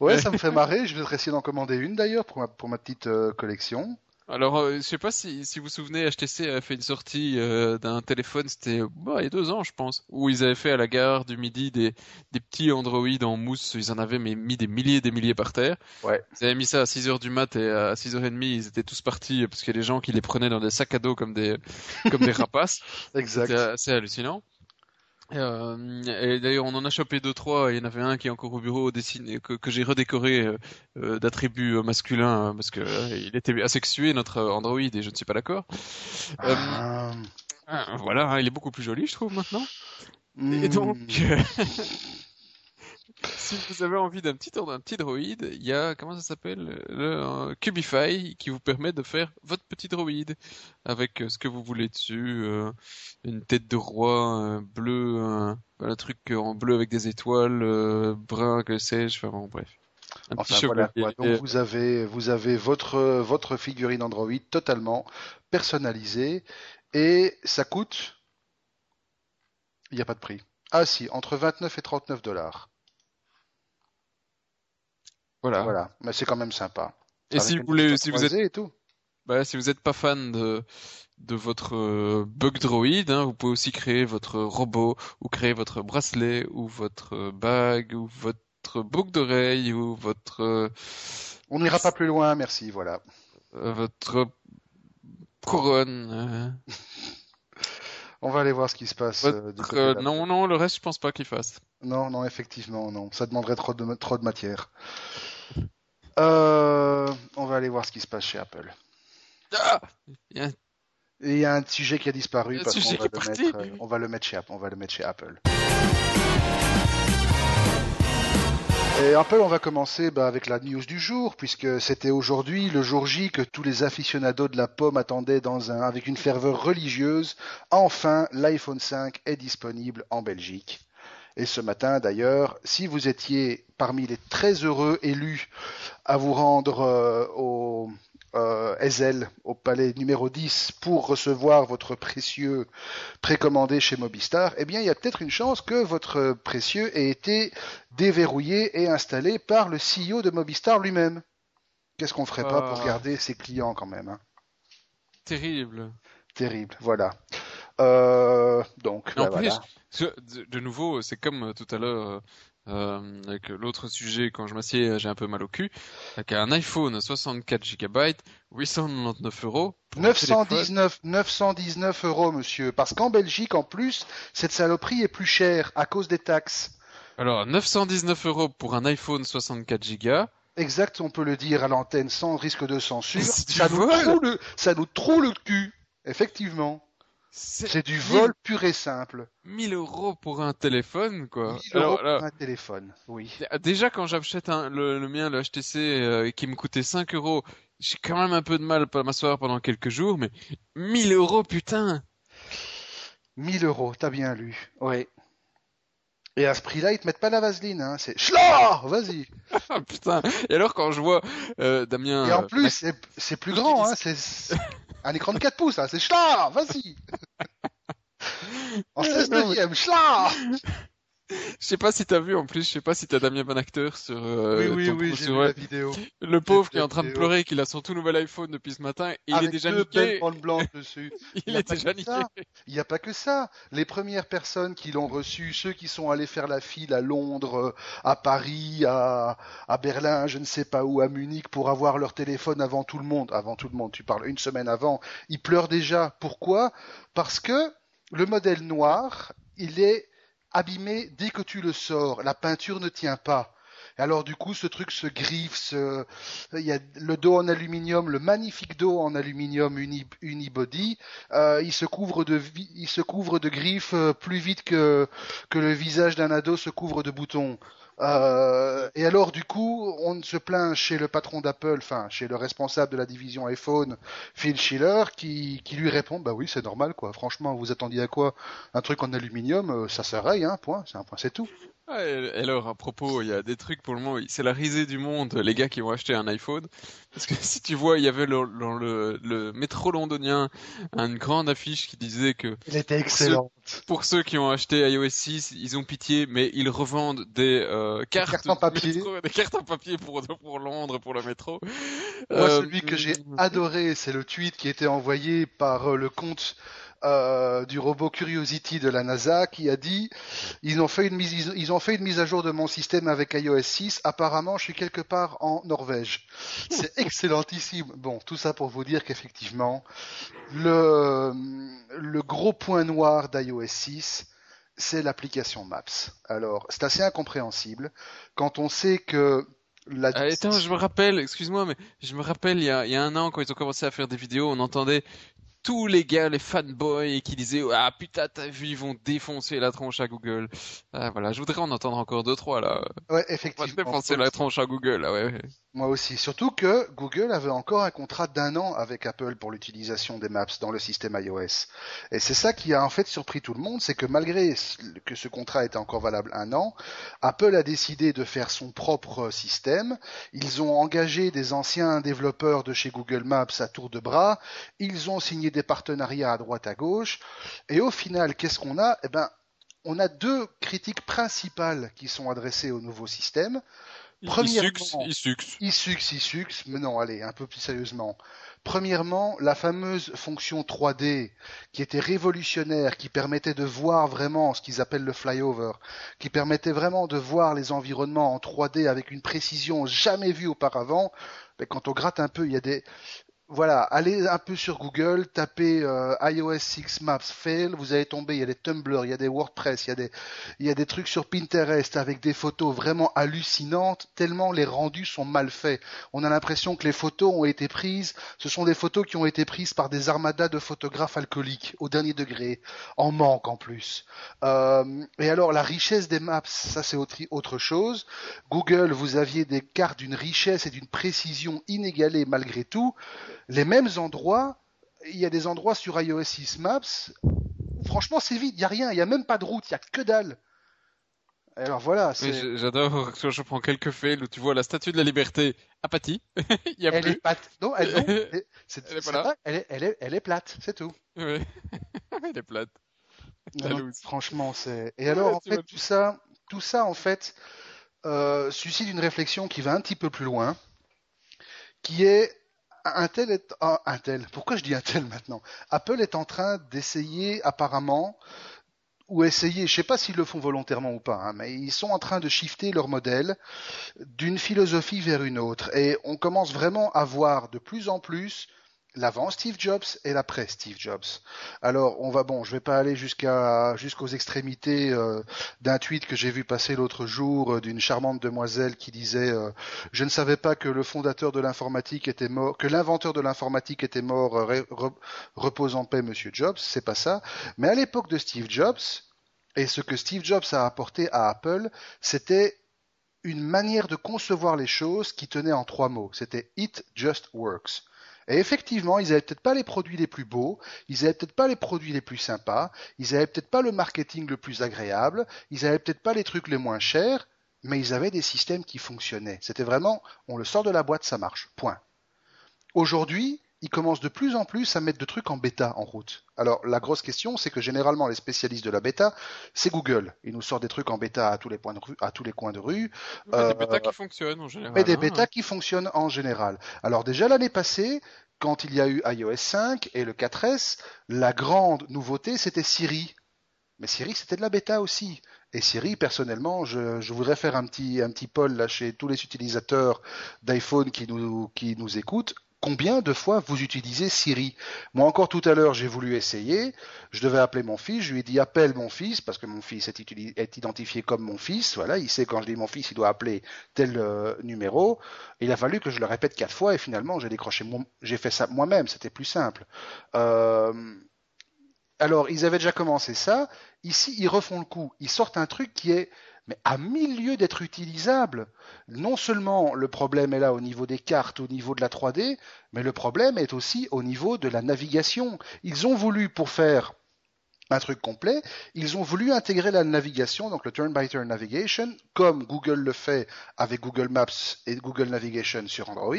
Ouais, ça me fait marrer. Je vais essayer d'en commander une d'ailleurs pour ma, pour ma petite euh, collection. Alors, euh, je sais pas si, si vous vous souvenez, HTC a fait une sortie euh, d'un téléphone, c'était bah, il y a deux ans, je pense, où ils avaient fait à la gare du midi des, des petits Android en mousse. Ils en avaient mais mis des milliers et des milliers par terre. Ouais. Ils avaient mis ça à 6 heures du mat et à 6 h 30 ils étaient tous partis parce qu'il y a des gens qui les prenaient dans des sacs à dos comme des comme des rapaces. exact. C'est hallucinant. Euh, et d'ailleurs, on en a chopé deux trois. Il y en avait un qui est encore au bureau dessiné que, que j'ai redécoré euh, euh d'attributs masculins parce que euh, il était asexué notre Android et je ne suis pas d'accord. Ah. voilà, hein, il est beaucoup plus joli, je trouve maintenant. Et donc, hmm. si vous avez envie d'un petit d'un petit droïde, il y a comment ça s'appelle? Le euh, Cubify qui vous permet de faire votre petit droïde avec euh, ce que vous voulez dessus, euh, une tête de roi bleu, un, truc en bleu avec des étoiles, brun que sais-je, enfin bon bref. Enfin, voilà, Donc vous avez vous avez votre votre figurine Android totalement personnalisée et ça coûte il n'y a pas de prix. Ah si, entre 29 et 39 dollars. Voilà. Voilà. Mais c'est quand même sympa. Et si vous voulez, si vous êtes, et tout. Bah, si vous n'êtes pas fan de de votre euh, bug droid, hein, vous pouvez aussi créer votre robot ou créer votre bracelet ou votre bague ou votre boucle d'oreille ou votre. Euh, On n'ira pas plus loin, merci. Voilà. Euh, votre couronne. On va aller voir ce qui se passe. non, non, le reste, je pense pas qu'il fasse. Non, non, effectivement, non. Ça demanderait trop de, trop de matière. Euh, on va aller voir ce qui se passe chez Apple. Ah il y a un sujet qui a disparu parce qu'on va, le mettre, euh, on va le mettre chez Apple. On va le mettre chez Apple. Et Apple, on va commencer bah, avec la news du jour, puisque c'était aujourd'hui le jour J que tous les aficionados de la pomme attendaient dans un, avec une ferveur religieuse. Enfin, l'iPhone 5 est disponible en Belgique. Et ce matin, d'ailleurs, si vous étiez parmi les très heureux élus à vous rendre euh, au euh, Ezel, au palais numéro 10, pour recevoir votre précieux précommandé chez Mobistar, eh bien, il y a peut-être une chance que votre précieux ait été déverrouillé et installé par le CEO de Mobistar lui-même. Qu'est-ce qu'on ferait pas pour ah. garder ses clients quand même hein? Terrible. Terrible, voilà. Euh, donc, En plus, voilà. ce- de nouveau, c'est comme euh, tout à l'heure euh, euh, avec l'autre sujet, quand je m'assieds, j'ai un peu mal au cul. Avec un iPhone 64 Go, 899 euros. pour un téléphone. 919, 919 euros, monsieur. Parce qu'en Belgique, en plus, cette saloperie est plus chère à cause des taxes. Alors, 919 euros pour un iPhone 64 Go. Exact, on peut le dire à l'antenne sans risque de censure. Ça nous, troue le, ça nous troue le cul. Effectivement. C'est du vol pur et simple. 1000 euros pour un téléphone, quoi. 1000 Alors, euros là, pour un téléphone. Oui. déjà, quand j'achète le, le mien, le HTC, euh, qui me coûtait 5 euros, j'ai quand même un peu de mal à m'asseoir pendant quelques jours, mais 1000 euros, putain 1000 euros, t'as bien lu. Oui. Et à ce prix-là, ils te mettent pas la vaseline, hein. C'est Schla Vas-y. Ah, putain Et alors, quand je vois euh, Damien... Et en euh, plus, c'est, c'est plus grand, hein. C'est un écran de 4 pouces, hein. C'est Schla Vas-y. En 16 Non, mais- neuvième, Schla Je sais pas si t'as vu en plus, je sais pas si t'as Damien Van Acteur sur euh, Oui, oui, ton oui, sur- vu ouais. la vidéo. le pauvre qui est en train de pleurer, qu'il a son tout nouvel iPhone depuis ce matin et il Avec est déjà deux niqué. blanches dessus. Il a est pas déjà niqué. ça. Il n'y a pas que ça. Les premières personnes qui l'ont reçu, ceux qui sont allés faire la file à Londres, à Paris, à, à Berlin, je ne sais pas où, à Munich, pour avoir leur téléphone avant tout le monde, avant tout le monde, tu parles une semaine avant, ils pleurent déjà. Pourquoi? Parce que le modèle noir, il est abîmé dès que tu le sors. La peinture ne tient pas. Alors du coup, ce truc se griffe, il y a le dos en aluminium, le magnifique dos en aluminium uni, unibody, euh, il se couvre de il se couvre de griffes euh, plus vite que que le visage d'un ado se couvre de boutons. Euh, et alors du coup, on se plaint chez le patron d'Apple, enfin chez le responsable de la division iPhone, Phil Schiller, qui, qui lui répond bah oui c'est normal quoi. Franchement, vous attendiez à quoi? Un truc en aluminium, ça s'arrête, hein, point, c'est un point, c'est tout. Alors, à propos, il y a des trucs pour le moment, c'est la risée du monde, les gars qui ont acheté un iPhone. Parce que si tu vois, il y avait le- dans le, le métro londonien une grande affiche qui disait que Il était excellent. pour ceux qui ont acheté iOS 6, ils ont pitié, mais ils revendent des euh, cartes, cartes en papier. métro- des cartes en papier pour, pour Londres, pour le métro. Moi, Euh, celui que j'ai adoré, c'est le tweet qui était envoyé par euh, le compte euh, du robot Curiosity de la NASA qui a dit ils ont fait une mise ils, ont fait une mise à jour de mon système avec iOS 6 apparemment je suis quelque part en Norvège. C'est excellentissime. Bon tout ça pour vous dire qu'effectivement le le gros point noir d'iOS 6 c'est l'application Maps. Alors c'est assez incompréhensible. Quand on sait que la Ah, attends, je me rappelle, excuse-moi, mais je me rappelle, il y a un an, quand ils ont commencé à faire des vidéos, on entendait tous les gars, les fanboys, qui disaient Ah putain, t'as vu, ils vont défoncer la tronche à Google. Ah, voilà, je voudrais en entendre encore deux, trois là. ouais On va effectivement défoncer la tronche à Google, là, ouais. ouais. Moi aussi. Surtout que Google avait encore un contrat d'un an avec Apple pour l'utilisation des maps dans le système iOS. Et c'est ça qui a en fait surpris tout le monde, c'est que malgré que ce contrat était encore valable un an, Apple a décidé de faire son propre système. Ils ont engagé des anciens développeurs de chez Google Maps à tour de bras. Ils ont signé des partenariats à droite à gauche. Et au final, qu'est-ce qu'on a? Eh ben, on a deux critiques principales qui sont adressées au nouveau système. Premièrement- il suxe. Il suxe, il suxe, mais non, allez, un peu plus sérieusement. Premièrement, la fameuse fonction 3D qui était révolutionnaire, qui permettait de voir vraiment ce qu'ils appellent le flyover, qui permettait vraiment de voir les environnements en 3D avec une précision jamais vue auparavant. Mais quand on gratte un peu, il y a des, voilà, allez un peu sur Google, tapez euh, iOS 6 Maps fail, vous allez tomber, il y a des Tumblr, il y a des WordPress, il y a des, il y a des trucs sur Pinterest avec des photos vraiment hallucinantes, tellement les rendus sont mal faits. On a l'impression que les photos ont été prises, ce sont des photos qui ont été prises par des armadas de photographes alcooliques au dernier degré, en manque en plus. Euh, et alors la richesse des maps, ça c'est autre, chose. Google, vous aviez des cartes d'une richesse et d'une précision inégalée malgré tout. Les mêmes endroits, il y a des endroits sur iOS 6 Maps, franchement c'est vide, il n'y a rien, il n'y a même pas de route, il n'y a que dalle. Alors voilà, c'est... J'adore quand je prends quelques faits où tu vois la statue de la liberté apathie. Il y a Elle plus. est plate. Non, elle, non, elle- c'est- Elle est c'est pas là. vrai, elle est, elle est, elle est plate, c'est tout. Elle est plate. La Non, franchement, c'est. Et alors, en fait, tout ça, tout ça, en fait, euh, suscite une réflexion qui va un petit peu plus loin, qui est Intel est ah, Intel. Pourquoi je dis Intel maintenant? Apple est en train d'essayer apparemment ou essayer, je sais pas s'ils le font volontairement ou pas, hein, mais ils sont en train de shifter leur modèle d'une philosophie vers une autre. Et on commence vraiment à voir de plus en plus l'avant Steve Jobs et l'après Steve Jobs. Alors on va bon, je vais pas aller jusqu'à jusqu'aux extrémités euh, d'un tweet que j'ai vu passer l'autre jour euh, d'une charmante demoiselle qui disait euh, je ne savais pas que le fondateur de l'informatique était mort, que l'inventeur de l'informatique était mort, repose en paix monsieur Jobs, c'est pas ça, mais à l'époque de Steve Jobs et ce que Steve Jobs a apporté à Apple, c'était une manière de concevoir les choses qui tenait en trois mots, c'était it just works. Et effectivement, ils avaient peut-être pas les produits les plus beaux, ils avaient peut-être pas les produits les plus sympas, ils avaient peut-être pas le marketing le plus agréable, ils avaient peut-être pas les trucs les moins chers, mais ils avaient des systèmes qui fonctionnaient. C'était vraiment, on le sort de la boîte, ça marche. Point. Aujourd'hui, ils commencent de plus en plus à mettre de trucs en bêta en route. Alors la grosse question, c'est que généralement les spécialistes de la bêta, c'est Google. Ils nous sortent des trucs en bêta à tous les points de rue, à tous les coins de rue. Mais des bêtas qui fonctionnent en général. Mais des hein. bêtas qui fonctionnent en général. Alors déjà l'année passée, quand il y a eu iOS 5 et le 4S, la grande nouveauté c'était Siri. Mais Siri c'était de la bêta aussi. Et Siri, personnellement, je, je, voudrais faire un petit, un petit poll là chez tous les utilisateurs d'iPhone qui nous, qui nous écoutent combien de fois vous utilisez Siri Moi encore tout à l'heure, j'ai voulu essayer. Je devais appeler mon fils. Je lui ai dit appelle mon fils parce que mon fils est, identifié comme mon fils. Voilà, il sait quand je dis mon fils, il doit appeler tel euh, numéro. Il a fallu que je le répète quatre fois et finalement j'ai décroché. J'ai fait ça moi-même. C'était plus simple. Euh, alors, ils avaient déjà commencé ça. Ici, ils refont le coup. Ils sortent un truc qui est mais à milieu d'être utilisable. Non seulement le problème est là au niveau des cartes, au niveau de la 3D, mais le problème est aussi au niveau de la navigation. Ils ont voulu, pour faire un truc complet. Ils ont voulu intégrer la navigation, donc le turn-by-turn navigation, comme Google le fait avec Google Maps et Google Navigation sur Android.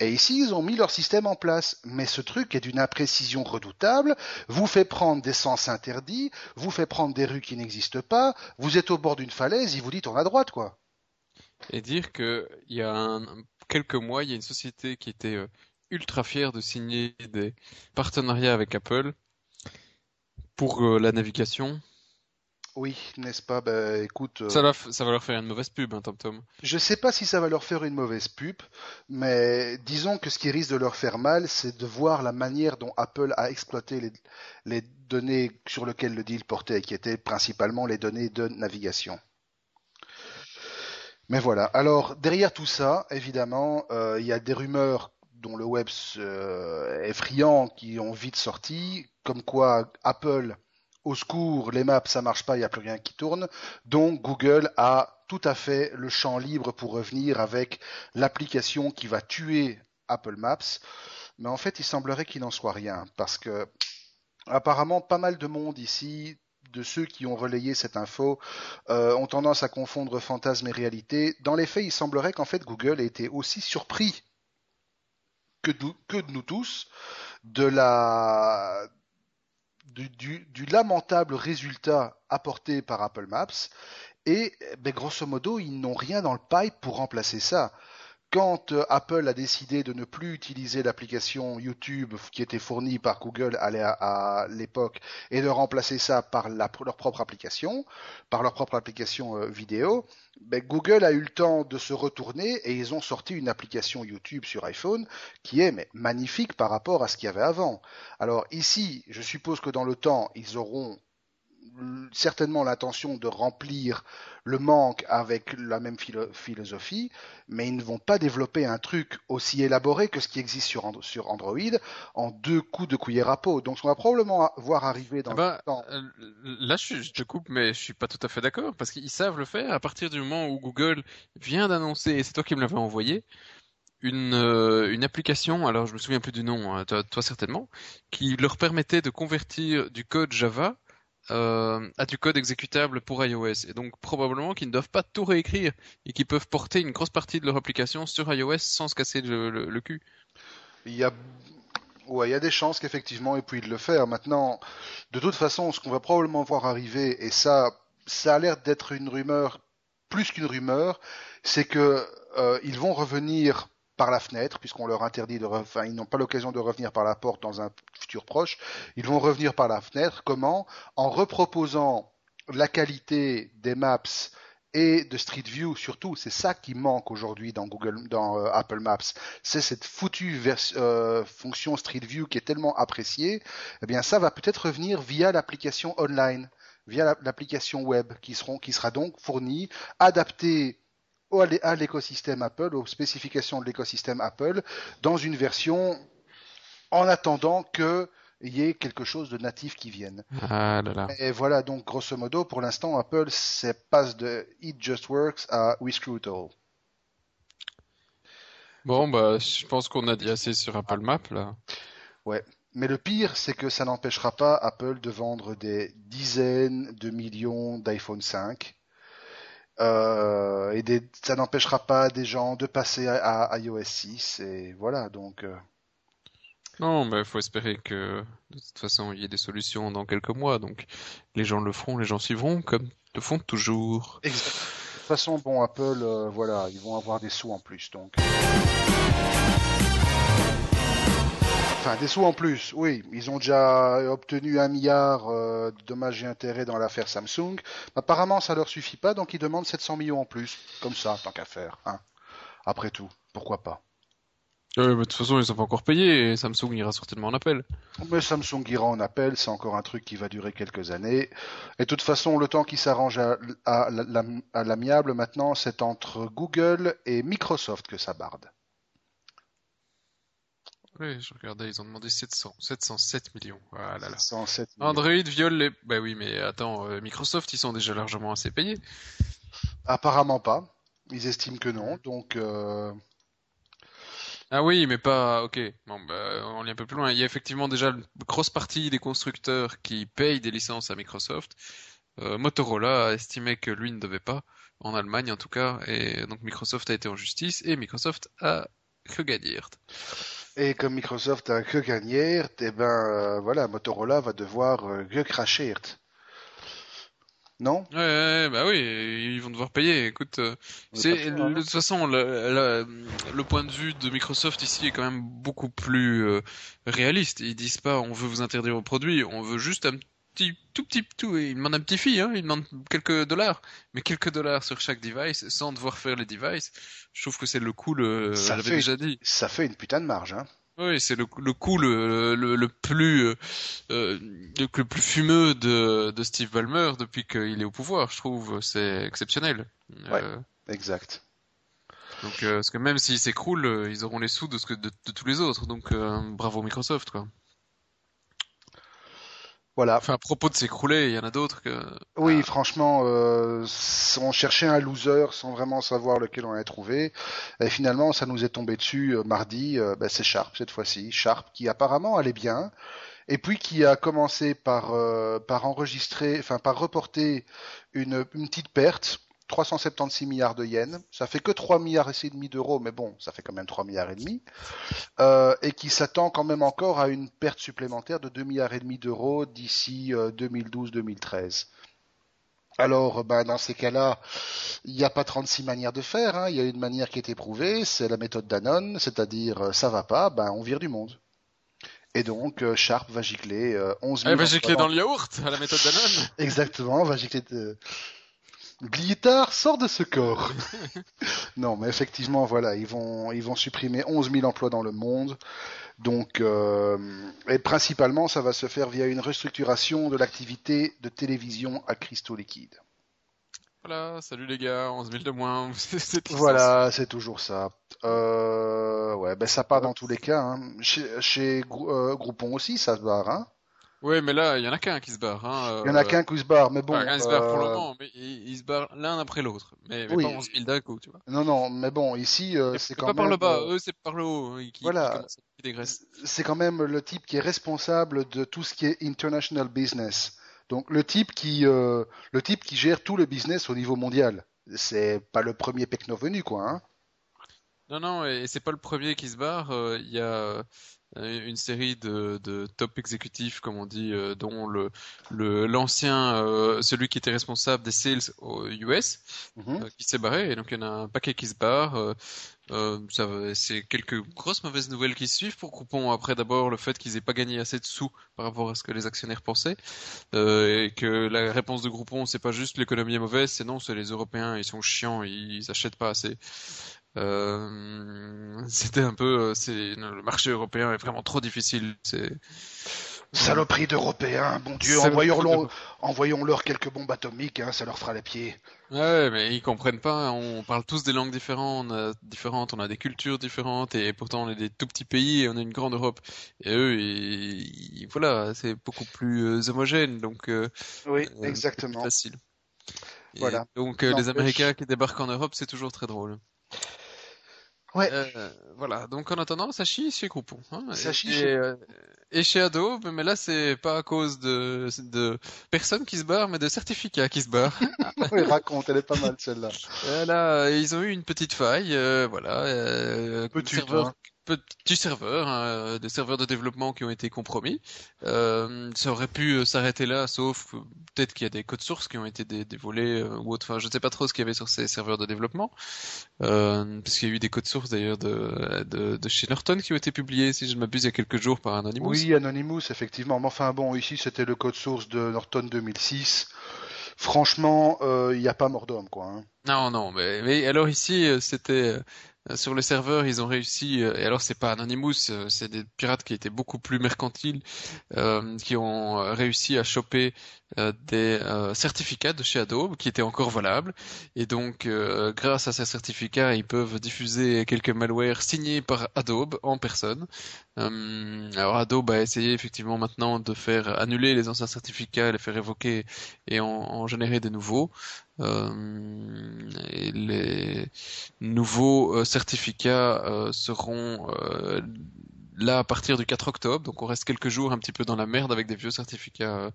Et ici, ils ont mis leur système en place. Mais ce truc est d'une imprécision redoutable, vous fait prendre des sens interdits, vous fait prendre des rues qui n'existent pas, vous êtes au bord d'une falaise, il vous dit tourne à droite, quoi. Et dire que il y a quelques mois, il y a une société qui était euh, ultra fière de signer des partenariats avec Apple pour euh, la navigation. Oui, n'est-ce pas? Ben, écoute. Euh, ça, ça, va leur faire une mauvaise pub, hein, Tom Tom. Je sais pas si ça va leur faire une mauvaise pub, mais disons que ce qui risque de leur faire mal, c'est de voir la manière dont Apple a exploité les, les données sur lesquelles le deal portait, qui étaient principalement les données de navigation. Mais voilà. Alors derrière tout ça, évidemment, euh, il y a des rumeurs dont le web euh, est friand qui ont vite sorti, comme quoi Apple, au secours, les maps ça marche pas, il n'y a plus rien qui tourne. Donc Google a tout à fait le champ libre pour revenir avec l'application qui va tuer Apple Maps. Mais en fait, il semblerait qu'il n'en soit rien, parce que apparemment pas mal de monde ici de ceux qui ont relayé cette info euh, ont tendance à confondre fantasme et réalité. Dans les faits, il semblerait qu'en fait Google ait été aussi surpris que, de nous tous de la du, lamentable résultat apporté par Apple Maps et ben, grosso modo ils n'ont rien dans le pipe pour remplacer ça quand euh, Apple a décidé de ne plus utiliser l'application YouTube qui était fournie par Google à l'époque et de remplacer ça par leur propre application, par leur propre application euh, vidéo, ben Google a eu le temps de se retourner et ils ont sorti une application YouTube sur iPhone qui est magnifique par rapport à ce qu'il y avait avant. Alors ici, je suppose que dans le temps, ils auront certainement l'intention de remplir le manque avec la même philosophie, mais ils ne vont pas développer un truc aussi élaboré que ce qui existe sur, Android en deux coups de cuillère à peau. Donc on va probablement voir arriver dans ah bah, le temps. Euh, là, je, coupe, mais je suis pas tout à fait d'accord parce qu'ils savent le faire à partir du moment où Google vient d'annoncer, et c'est toi qui me l'avais envoyé, une, euh, une application, alors je me souviens plus du nom, hein, toi, certainement, qui leur permettait de convertir du code Java euh, à du code exécutable pour iOS. Et donc probablement qu'ils ne doivent pas tout réécrire et qu'ils peuvent porter une grosse partie de leur application sur iOS sans se casser le, cul. Il y a Ouais, il y a des chances qu'effectivement ils puissent le faire. Maintenant, de toute façon, ce qu'on va probablement voir arriver, et ça, ça a l'air d'être une rumeur plus qu'une rumeur, c'est que euh, ils vont revenir par la fenêtre, puisqu'on leur interdit de, enfin, ils n'ont pas l'occasion de revenir par la porte dans un futur proche. Ils vont revenir par la fenêtre. Comment? En reproposant la qualité des maps et de Street View surtout, c'est ça qui manque aujourd'hui dans Google, dans euh, Apple Maps. C'est cette foutue euh, fonction Street View qui est tellement appréciée. Eh bien, ça va peut-être revenir via l'application online, via l'application web, qui sera donc fournie, adaptée à l'écosystème Apple, aux spécifications de l'écosystème Apple, dans une version en attendant que il y ait quelque chose de natif qui vienne. Ah là là. Et voilà, donc grosso modo, pour l'instant, Apple passe de It Just Works à We Screw It All. Bon, bah, je pense qu'on a dit assez sur Apple Maps, là. Ouais. Mais le pire, c'est que ça n'empêchera pas Apple de vendre des dizaines de millions d'iPhone 5. Euh, et des, ça n'empêchera pas des gens de passer à, iOS 6. Et voilà, donc. Euh, non, mais il faut espérer que de toute façon il y ait des solutions dans quelques mois. Donc les gens le feront, les gens suivront, comme le font toujours. De toute façon, bon, Apple, euh, voilà, ils vont avoir des sous en plus, donc. Enfin, des sous en plus, oui. Ils ont déjà obtenu un milliard euh, de dommages et intérêts dans l'affaire Samsung. Apparemment, ça leur suffit pas, donc ils demandent 700 millions en plus. Comme ça, tant qu'à faire. Hein. Après tout, pourquoi pas? De toute façon, ils sont pas encore payés et Samsung ira certainement en appel. Mais Samsung ira en appel, c'est encore un truc qui va durer quelques années. Et de toute façon, le temps qui s'arrange à, l'amiable maintenant, c'est entre Google et Microsoft que ça barde. Oui, je regardais, ils ont demandé 700, 707 millions. Ah là là. 707 millions. Android viole les. Bah oui, mais attends, euh, Microsoft, ils sont déjà largement assez payés. Apparemment pas. Ils estiment que non, donc. Euh... Ah oui, mais pas. Ok. Bon, bah, on est un peu plus loin. Il y a effectivement déjà une grosse partie des constructeurs qui payent des licences à Microsoft. Euh, Motorola a estimé que lui ne devait pas, en Allemagne en tout cas, et donc Microsoft a été en justice et Microsoft a gagné. Et comme Microsoft a gagné, eh ben euh, voilà, Motorola va devoir euh, cracher. Non? Ouais, bah oui, ils vont devoir payer. Écoute, euh, c'est de toute façon le, le, point de vue de Microsoft ici est quand même beaucoup plus euh, réaliste. Ils disent pas on veut vous interdire vos produits, on veut juste un petit tout petit tout. Ils demandent un petit fee, hein, ils demandent quelques dollars, mais quelques dollars sur chaque device sans devoir faire les devices. Je trouve que c'est le cool. Le, ça fait, déjà dit. Ça fait une putain de marge, hein. Oui, c'est le, le coup le, le, le plus euh, euh le, plus fumeux de, de Steve Ballmer depuis qu'il est au pouvoir. Je trouve c'est exceptionnel. Ouais, euh, exact. Donc euh, parce que même s'il s'écroule, ils auront les sous de ce que de, de tous les autres. Donc bravo Microsoft quoi. Voilà. Enfin, à propos de s'écrouler, il y en a d'autres que. Oui, ah. franchement, euh, on cherchait un loser sans vraiment savoir lequel on allait trouver. Et finalement, ça nous est tombé dessus euh, mardi. Euh, ben, c'est Sharp cette fois-ci. Sharp qui apparemment allait bien. Et puis qui a commencé par, euh, par enregistrer, enfin par reporter une, une petite perte 376 milliards de yens, ça fait que 3 milliards et demi d'euros, mais bon, ça fait quand même 3 milliards et demi, euh, et qui s'attend quand même encore à une perte supplémentaire de 2 milliards et demi d'euros d'ici 2012-2013. Euh, Alors, ben, dans ces cas-là, il n'y a pas 36 manières de faire, hein. il y a une manière qui est éprouvée, c'est la méthode Danone, c'est-à-dire euh, ça va pas, ben on vire du monde. Et donc, Sharp va gicler 11 000... Elle va gicler dans le yaourt, à la méthode Danone? Exactement, va gicler... Glitar sort de ce corps. non, mais effectivement, voilà, ils vont, ils vont supprimer 11 000 emplois dans le monde. Donc, euh, et principalement, ça va se faire via une restructuration de l'activité de télévision à cristaux liquides. Voilà, salut les gars, 11 000 de moins. voilà, c'est toujours ça. Euh, ouais, ben ça part dans tous les cas. Hein. Chez, chez euh, Groupon aussi, ça se barre. Hein. Oui, mais là, il y en a qu'un qui se barre. Hein, il y en a euh, qu'un qui se barre, mais bon. Enfin, il se barre pour le euh, moment, mais il, se barre l'un après l'autre. Mais, mais pas 11 000 d'un coup, tu vois. Non, non, mais bon, ici, euh, c'est quand pas même. par le bas, eux, c'est par le haut. Hein, qui, voilà. C'est quand même le type qui est responsable de tout ce qui est international business. Donc, le type qui, le type qui gère tout le business au niveau mondial. C'est pas le premier pecno venu, quoi, hein. Non, non, et c'est pas le premier qui se barre. euh, Il y a euh, une série de, de top exécutifs, comme on dit, euh, dont le le l'ancien, euh, celui qui était responsable des sales aux US, Mhm. euh, qui s'est barré. Et donc il y en a un paquet qui se barre. euh, ça, c'est quelques grosses mauvaises nouvelles qui suivent pour Groupon. Après, d'abord le fait qu'ils aient pas gagné assez de sous par rapport à ce que les actionnaires pensaient, euh, et que la réponse de Groupon, c'est pas juste l'économie est mauvaise, c'est non, c'est les Européens, ils sont chiants, ils achètent pas assez. Euh, c'était un peu, euh, c'est le marché européen est vraiment trop difficile. C'est Saloperie d'Européens, bon Dieu, envoyons-leur envoyons-leur quelques bombes atomiques, hein, ça leur fera les pieds. Ouais, mais ils comprennent pas. On parle tous des langues différentes, on a, différentes, on a des cultures différentes, et pourtant on est des tout petits pays et on a une grande Europe. Et eux, ils, ils- voilà, c'est beaucoup plus euh, homogène, donc euh, Oui, exactement. facile. Et Voilà. donc euh, les Américains qui débarquent en Europe, c'est toujours très drôle. Ouais. Euh, voilà. Donc en attendant, ça chie chez Groupon. Hein, et, chie et, chez- euh, Adobe, mais là c'est pas à cause de, de personnes qui se barrent, mais de certificats qui se barrent. oui, raconte, elle est pas mal celle-là. Euh, là, ils ont eu une petite faille, euh, voilà, euh, Petite, serveur, hein. petits serveurs, hein, des serveurs de développement qui ont été compromis. Euh, ça aurait pu euh, s'arrêter là, sauf euh, peut-être qu'il y a des codes sources qui ont été dé- dévolés euh, ou autre. Enfin, je ne sais pas trop ce qu'il y avait sur ces serveurs de développement, euh, parce qu'il y a eu des codes sources d'ailleurs de, de, de chez Norton qui ont été publiés, si je ne m'abuse, il y a quelques jours par Anonymous. Oui, Anonymous, effectivement. Mais enfin bon, ici c'était le code source de Norton 2006. Franchement, euh, il n'y a pas mort d'homme, quoi. hein. Non, non, mais, mais alors ici, euh, c'était euh, sur le serveur, ils ont réussi, et alors c'est pas Anonymous, c'est des pirates qui étaient beaucoup plus mercantiles, euh, qui ont réussi à choper euh, des euh, certificats de chez Adobe qui étaient encore valables, et donc euh, grâce à ces certificats, ils peuvent diffuser quelques malwares signés par Adobe en personne. Euh, alors Adobe a essayé effectivement maintenant de faire annuler les anciens certificats, les faire évoquer et en, générer des nouveaux. Euh, les nouveaux certificats seront là à partir du 4 octobre, donc on reste quelques jours un petit peu dans la merde avec des vieux certificats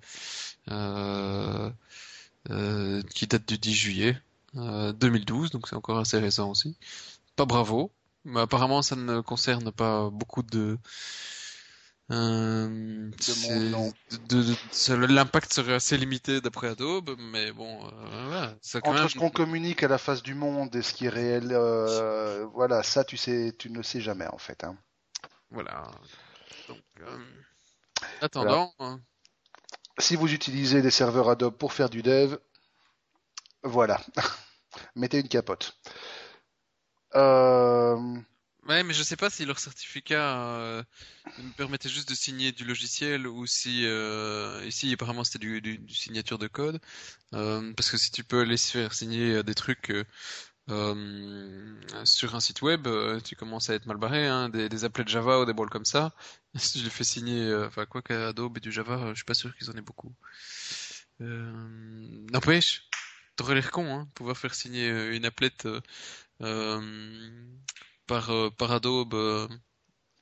euh, euh, qui datent du 10 juillet euh, 2012, donc c'est encore assez récent aussi. Pas bravo, mais apparemment ça ne concerne pas beaucoup de euh, l'impact serait assez limité d'après Adobe, mais bon, euh, voilà, ça quand Entre même. ce qu'on communique à la face du monde et ce qui est réel, euh, voilà, ça tu sais, tu ne sais jamais en fait. hein. Voilà. Donc, euh, attendant, hein, Si vous utilisez des serveurs Adobe pour faire du dev, voilà, mettez une capote. Euh, ouais, mais je sais pas si leur certificat euh, me permettait juste de signer du logiciel ou si euh, ici apparemment c'était du, du, du signature de code, Euh, parce que si tu peux aller se faire signer euh, des trucs euh, sur un site web, euh, tu commences à être mal barré, hein, des, des applets de Java ou des bols comme ça. Si tu les fais signer, euh, enfin quoi qu'Adobe et du Java, je suis pas sûr qu'ils en aient beaucoup. Euh, N'empêche, t'aurais l'air con, hein, pouvoir faire signer une applette par par Adobe,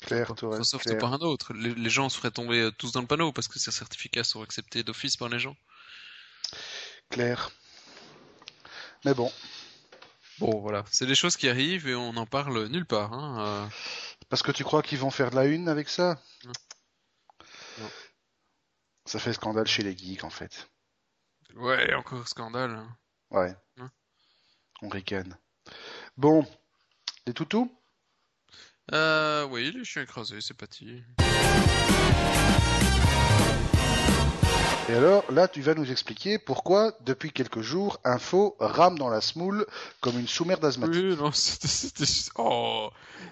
Claire, Microsoft ou Claire. par un autre. Les, les gens se feraient tomber tous dans le panneau parce que ces certificats sont acceptés d'office par les gens. Claire. Mais bon, Bon, voilà, c'est des choses qui arrivent et on n'en parle nulle part. Hein. euh. parce que tu crois qu'ils vont faire de la une avec ça? Non. Non. Ça fait scandale chez les geeks en fait. Ouais, encore scandale. hein. Ouais. Hein. On ricane. Bon, les toutous? Euh, oui, je suis écrasé, c'est parti. Et alors, là, tu vas nous expliquer pourquoi, depuis quelques jours, Info rame dans la smoule comme une sous-merde asthmatique. Oui, non, c'était juste... Oh,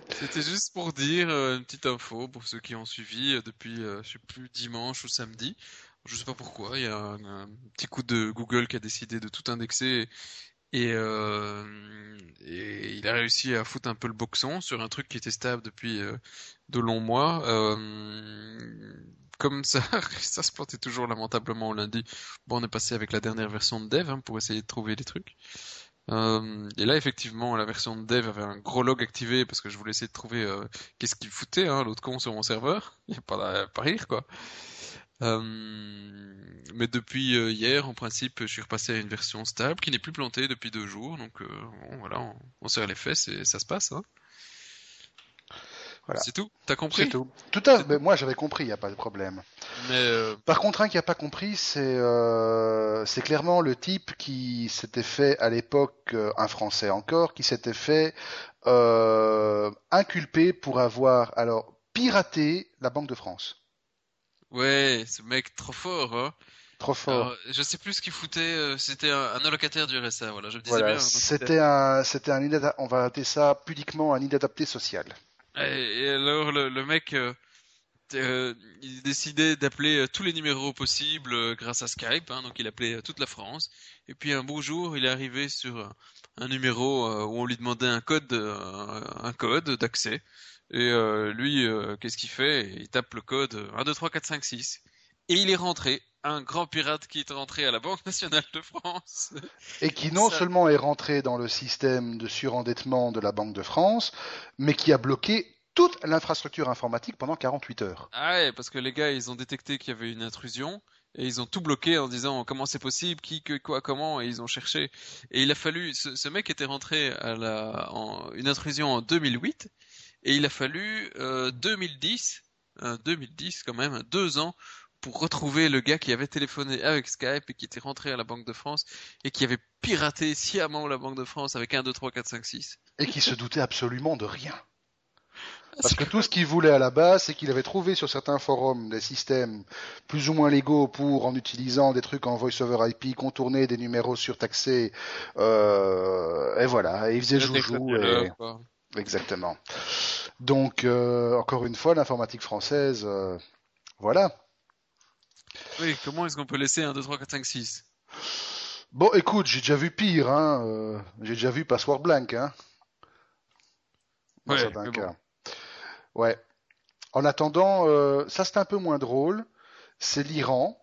c'était juste pour dire euh, une petite info pour ceux qui ont suivi euh, depuis, euh, je sais plus, dimanche ou samedi. Je sais pas pourquoi, il y a un, un petit coup de Google qui a décidé de tout indexer et, euh, et il a réussi à foutre un peu le boxon sur un truc qui était stable depuis euh, de longs mois. Comme ça, ça se portait toujours lamentablement au lundi. Bon, on est passé avec la dernière version de Dev hein, pour essayer de trouver des trucs. Euh, et là, effectivement, la version de dev avait un gros log activé parce que je voulais essayer de trouver euh, qu'est-ce qu'il foutait, hein, l'autre con sur mon serveur. Il n'y a pas, pas rire, quoi. Euh, mais depuis hier, en principe, je suis repassé à une version stable qui n'est plus plantée depuis deux jours. Donc bon, voilà, on, on serre les fesses et ça se passe. Hein. Voilà. C'est tout. T'as compris C'est tout. Tout à fait. Moi, j'avais compris, il n'y a pas de problème. Mais euh, Par contre, un qui n'a pas compris, c'est euh, c'est clairement le type qui s'était fait à l'époque, euh, un Français encore, qui s'était fait euh, inculper pour avoir alors piraté la Banque de France. ouais, ce mec trop fort. Hein. Trop fort. Alors, je sais plus ce qu'il foutait. euh, C'était un, un allocataire du RSA. Voilà, je me disais voilà, bien. c'était un, c'était un, on va appeler ça pudiquement un inadapté social. Et, alors le, le mec, euh, euh, il décidait d'appeler euh, tous les numéros possibles euh, grâce à Skype, hein, donc il appelait toute la France. Et puis un beau jour, il est arrivé sur un numéro où on lui demandait un code, un code d'accès. Et lui, qu'est-ce qu'il fait? Il tape le code euh, 1, 2, 3, 4, 5, 6. Et il est rentré, un grand pirate qui est rentré à la Banque Nationale de France. Et qui non Ça- seulement est rentré dans le système de surendettement de la Banque de France, mais qui a bloqué toute l'infrastructure informatique pendant 48 heures. Ah ouais, parce que les gars, ils ont détecté qu'il y avait une intrusion et ils ont tout bloqué en disant comment c'est possible, qui, que, quoi, comment, et ils ont cherché. Et il a fallu, ce, ce mec était rentré à la, en, une intrusion en 2008 et il a fallu euh, 2010, euh, 2010 quand même, deux ans pour retrouver le gars qui avait téléphoné avec Skype et qui était rentré à la Banque de France et qui avait piraté sciemment la Banque de France avec 1, 2, 3, 4, 5, 6. Et qui se doutait absolument de rien. Parce que tout ce qu'il voulait à la base, c'est qu'il avait trouvé sur certains forums des systèmes plus ou moins légaux pour, en utilisant des trucs en voice over IP, contourner des numéros surtaxés, euh, et voilà, et il faisait joujou. Et... Exactement. Donc, euh, encore une fois, l'informatique française, euh, voilà. Oui, comment est-ce qu'on peut laisser 1, 2, 3, 4, 5, 6 Bon, écoute, j'ai déjà vu pire, hein. euh, j'ai déjà vu Password Blank, hein. Ouais, bon. cas. Ouais. En attendant, euh, ça c'est un peu moins drôle. C'est l'Iran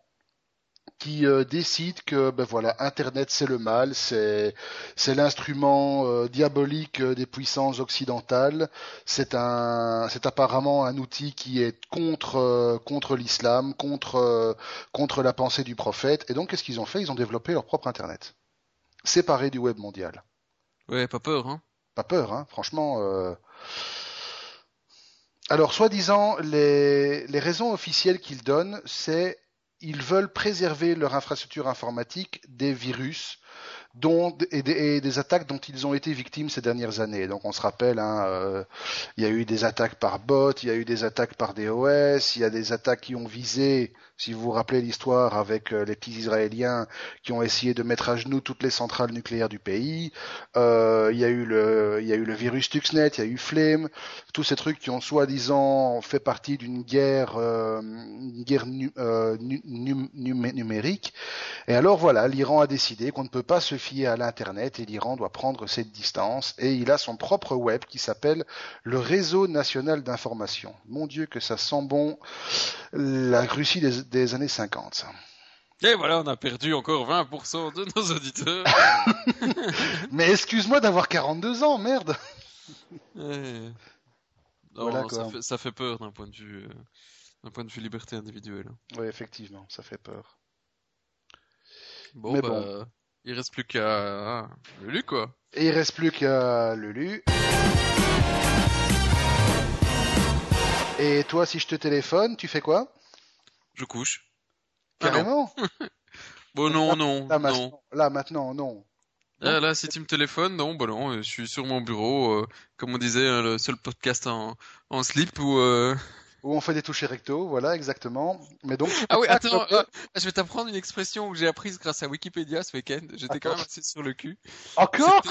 qui euh, décide que ben voilà Internet c'est le mal, c'est c'est l'instrument euh, diabolique euh, des puissances occidentales. C'est un c'est apparemment un outil qui est contre euh, contre l'islam, contre euh, contre la pensée du prophète. Et donc qu'est-ce qu'ils ont fait? Ils ont développé leur propre Internet, séparé du web mondial. Ouais, pas peur, hein. Pas peur, hein, franchement. euh. Alors, soi-disant, les, les raisons officielles qu'ils donnent, c'est ils veulent préserver leur infrastructure informatique des virus et, des, attaques dont ils ont été victimes ces dernières années. Donc, on se rappelle, hein, euh, il y a eu des attaques par bots, il y a eu des attaques par DOS, il y a des attaques qui ont visé, si vous vous rappelez l'histoire avec euh, les petits Israéliens qui ont essayé de mettre à genoux toutes les centrales nucléaires du pays. Euh, il y a eu le, virus Stuxnet, il y a eu Flame, tous ces trucs qui ont soi-disant fait partie d'une guerre, euh, numérique. Et alors voilà, l'Iran a décidé qu'on ne peut pas se fier à l'internet et l'Iran doit prendre cette distance. Et il a son propre web qui s'appelle le Réseau national d'information. Mon Dieu que ça sent bon la Russie des, des années 50. ça. Et voilà, on a perdu encore 20% de nos auditeurs. Mais excuse-moi d'avoir 42 ans, merde. Ouais. Non, Voilà, non, ça, fait, ça fait peur d'un point de vue, euh, d'un point de vue liberté individuelle. Oui, effectivement, ça fait peur. Bon, Mais bah, bon. il reste plus qu'à ah, Lulu, quoi. Et il reste plus qu'à Lulu. Et toi, si je te téléphone, tu fais quoi? Je couche. Ah. Carrément Bon, non, non, là, non. maintenant, là, maintenant, non. Ah, là, si tu me téléphones, non, bah non, je suis sur mon bureau, euh, comme on disait, hein, le seul podcast en, en slip où... euh, Où on fait des touches recto, voilà, exactement. Mais donc, Ah oui, attends, euh, je vais t'apprendre une expression que j'ai apprise grâce à Wikipédia ce week-end. J'étais quand même assez sur le cul. encore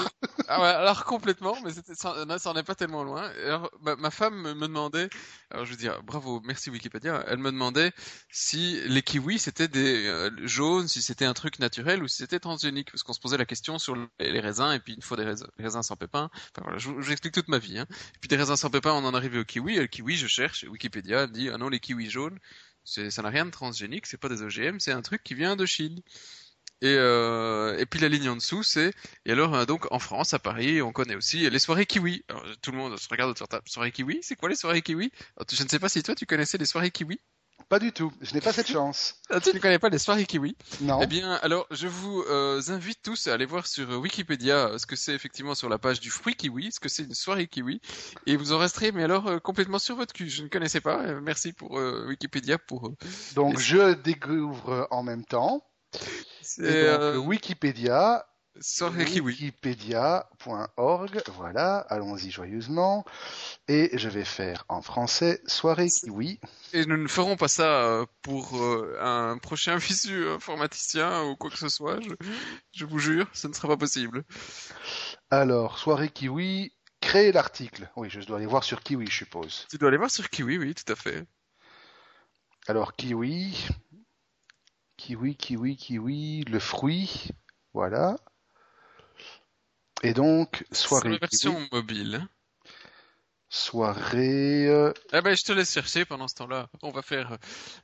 Ah ouais, alors complètement, mais c'était, ça, là, ça en est pas tellement loin. Alors, ma, ma femme me, me demandait, alors je veux dire, bravo, merci Wikipédia. Elle me demandait si les kiwis c'était des euh, jaunes, si c'était un truc naturel ou si c'était transgénique, parce qu'on se posait la question sur les, raisins et puis il faut des raisins, sans pépins. Enfin voilà, je, vous- explique toute ma vie. Hein. Et puis des raisins sans pépins, on en arrivait au kiwi. Et le kiwi, je cherche, Wikipédia dit ah non les kiwis jaunes, ça n'a rien de transgénique, c'est pas des OGM, c'est un truc qui vient de Chine. Et, euh, et puis la ligne en dessous, c'est et alors euh, donc en France, à Paris, on connaît aussi les soirées kiwi. Alors, tout le monde se regarde autour de table. Soirées kiwi, c'est quoi les soirées kiwi Alors, Je ne sais pas si toi tu connaissais les soirées kiwi. Pas du tout. Je n'ai pas cette chance. Ah, tu ne connais pas les soirées kiwi Non. Eh bien, alors, je vous euh, invite tous à aller voir sur euh, Wikipédia ce que c'est effectivement sur la page du fruit kiwi, ce que c'est une soirée kiwi, et vous en resterez, mais alors, euh, complètement sur votre cul. Je ne connaissais pas. Merci pour euh, Wikipédia pour. Donc je découvre en même temps. C'est, euh, Wikipédia, soirée kiwi. wikipédia.org. Voilà, allons-y joyeusement. Et je vais faire en français soirée kiwi. Et nous ne ferons pas ça euh, pour euh, un prochain visu informaticien ou quoi que ce soit. Je, je vous jure, ce ne sera pas possible. Alors, soirée kiwi, créer l'article. Oui, je dois aller voir sur kiwi, je suppose. Tu dois aller voir sur Kiwi, oui, tout à fait. Alors, kiwi, kiwi, kiwi, kiwi, le fruit, voilà. Et donc, soirée la version kiwi, mobile. hein. soirée, euh, Eh ben, je te laisse chercher pendant ce temps-là. On va faire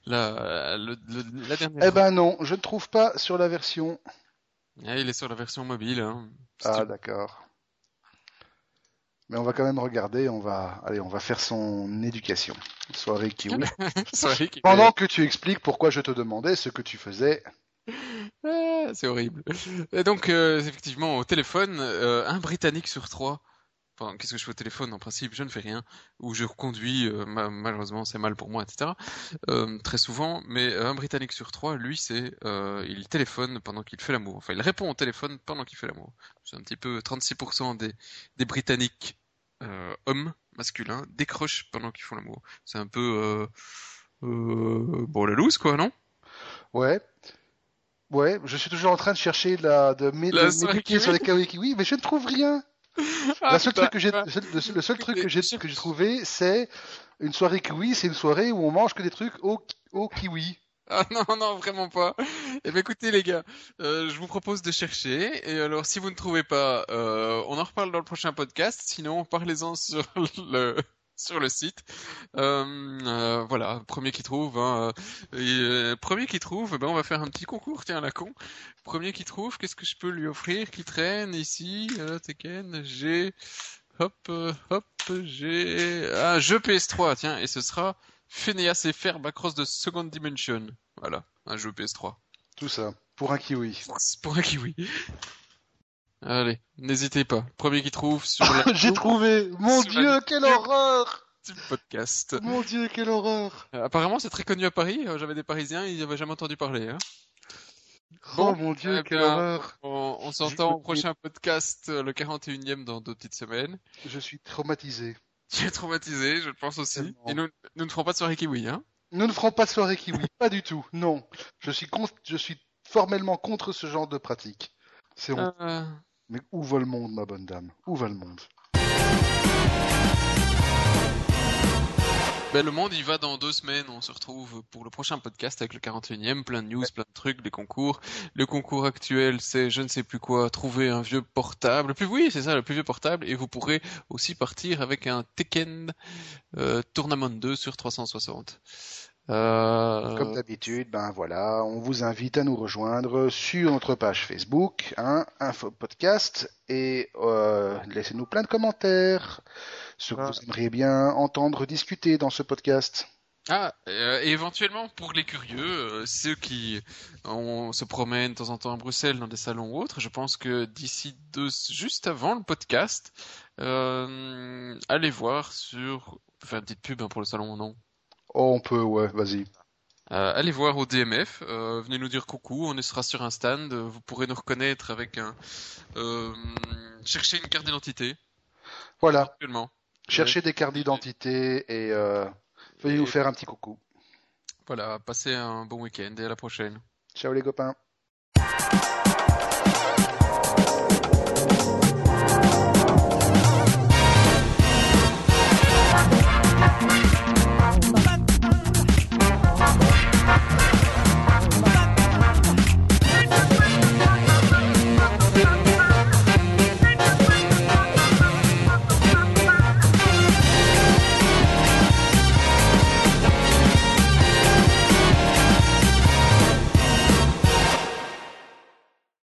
la, le- le- la dernière. eh ben non, je ne trouve pas sur la version. Ah, il est sur la version mobile. Hein. Si Ah, tu- d'accord. Mais on va quand même regarder, on va, allez, on va faire son éducation. Soirée kiwi. Sorry, Kiwi. Pendant que tu expliques pourquoi je te demandais ce que tu faisais. Ah, c'est horrible. Et donc, euh, effectivement, au téléphone, euh, un Britannique sur trois. Enfin, qu'est-ce que je fais au téléphone? En principe, je ne fais rien. Ou je conduis, euh, ma- malheureusement, c'est mal pour moi, etc. Euh, très souvent. Mais euh, un Britannique sur trois, lui, c'est euh, il téléphone pendant qu'il fait l'amour. Enfin, il répond au téléphone pendant qu'il fait l'amour. C'est un petit peu 36% des, des Britanniques hommes masculins décrochent pendant qu'ils font l'amour. C'est un peu bon la loose, quoi, non? Ouais. Ouais, je suis toujours en train de chercher la, de La de m'éduquer sur les kawaii kiwi, mais je ne trouve rien. Ah, Le seul putain. truc que j'ai, le seul truc que j'ai, que j'ai trouvé, c'est une soirée kiwi, c'est une soirée où on mange que des trucs au, au kiwi. Ah non, non, vraiment pas. Eh bien, écoutez, les gars, euh, je vous propose de chercher. Et alors, si vous ne trouvez pas, euh, on en reparle dans le prochain podcast. Sinon, parlez-en sur le sur le site. Euh, euh, voilà, premier qui trouve. Hein, euh, et, premier qui trouve, ben, on va faire un petit concours. Tiens, la con. Premier qui trouve, qu'est-ce que je peux lui offrir Qui traîne ici Tekken, j'ai... Hop, hop, j'ai... Un jeu PS3, tiens, et ce sera Phineas et Ferb Across the Second Dimension. Voilà, un jeu PS3. Tout ça. Pour un kiwi. Pour un kiwi. Allez, n'hésitez pas. Premier qui trouve sur la J'ai trouvé! Mon Sur dieu, la- quelle horreur! du podcast. Mon dieu, quelle horreur! Euh, apparemment, c'est très connu à Paris. Euh, J'avais des Parisiens, ils n'avaient jamais entendu parler. Hein. Oh mon dieu, eh quelle bien, horreur! On, on s'entend au prochain podcast, euh, le 41e, dans deux petites semaines. Je suis traumatisé. Tu es traumatisé, je le pense aussi. Et nous, nous ne ferons pas de soirée kiwi, hein. Nous ne ferons pas de soirée kiwi, pas du tout, non. Je suis, con- je suis formellement contre ce genre de pratique. C'est. Euh, Mais où va le monde, ma bonne dame? Où va le monde? Ben, le monde, il va dans deux semaines. On se retrouve pour le prochain podcast avec le 41e. Plein de news, plein de trucs, des concours. Le concours actuel, c'est je ne sais plus quoi, trouver un vieux portable. Puis oui, c'est ça, le plus vieux portable. Et vous pourrez aussi partir avec un Tekken euh, Tournament 2 sur 360. Euh, Comme d'habitude, ben voilà, on vous invite à nous rejoindre sur notre page Facebook, hein, Info Podcast, et euh, laissez-nous plein de commentaires, ce que Ah. vous aimeriez bien entendre discuter dans ce podcast. Ah, euh, et éventuellement pour les curieux, euh, ceux qui on se promènent de temps en temps à Bruxelles dans des salons ou autres, je pense que d'ici deux, juste avant le podcast, euh, allez voir sur, faire une petite pub hein, pour le salon, non? Oh, on peut, ouais, vas-y. Euh, allez voir au DMF, euh, venez nous dire coucou, on sera sur un stand, euh, vous pourrez nous reconnaître avec un, euh, chercher une carte d'identité, Voilà, actuellement. cherchez des cartes d'identité et veuillez Et- nous faire un petit coucou. Voilà, passez un bon week-end et à la prochaine. Ciao les copains.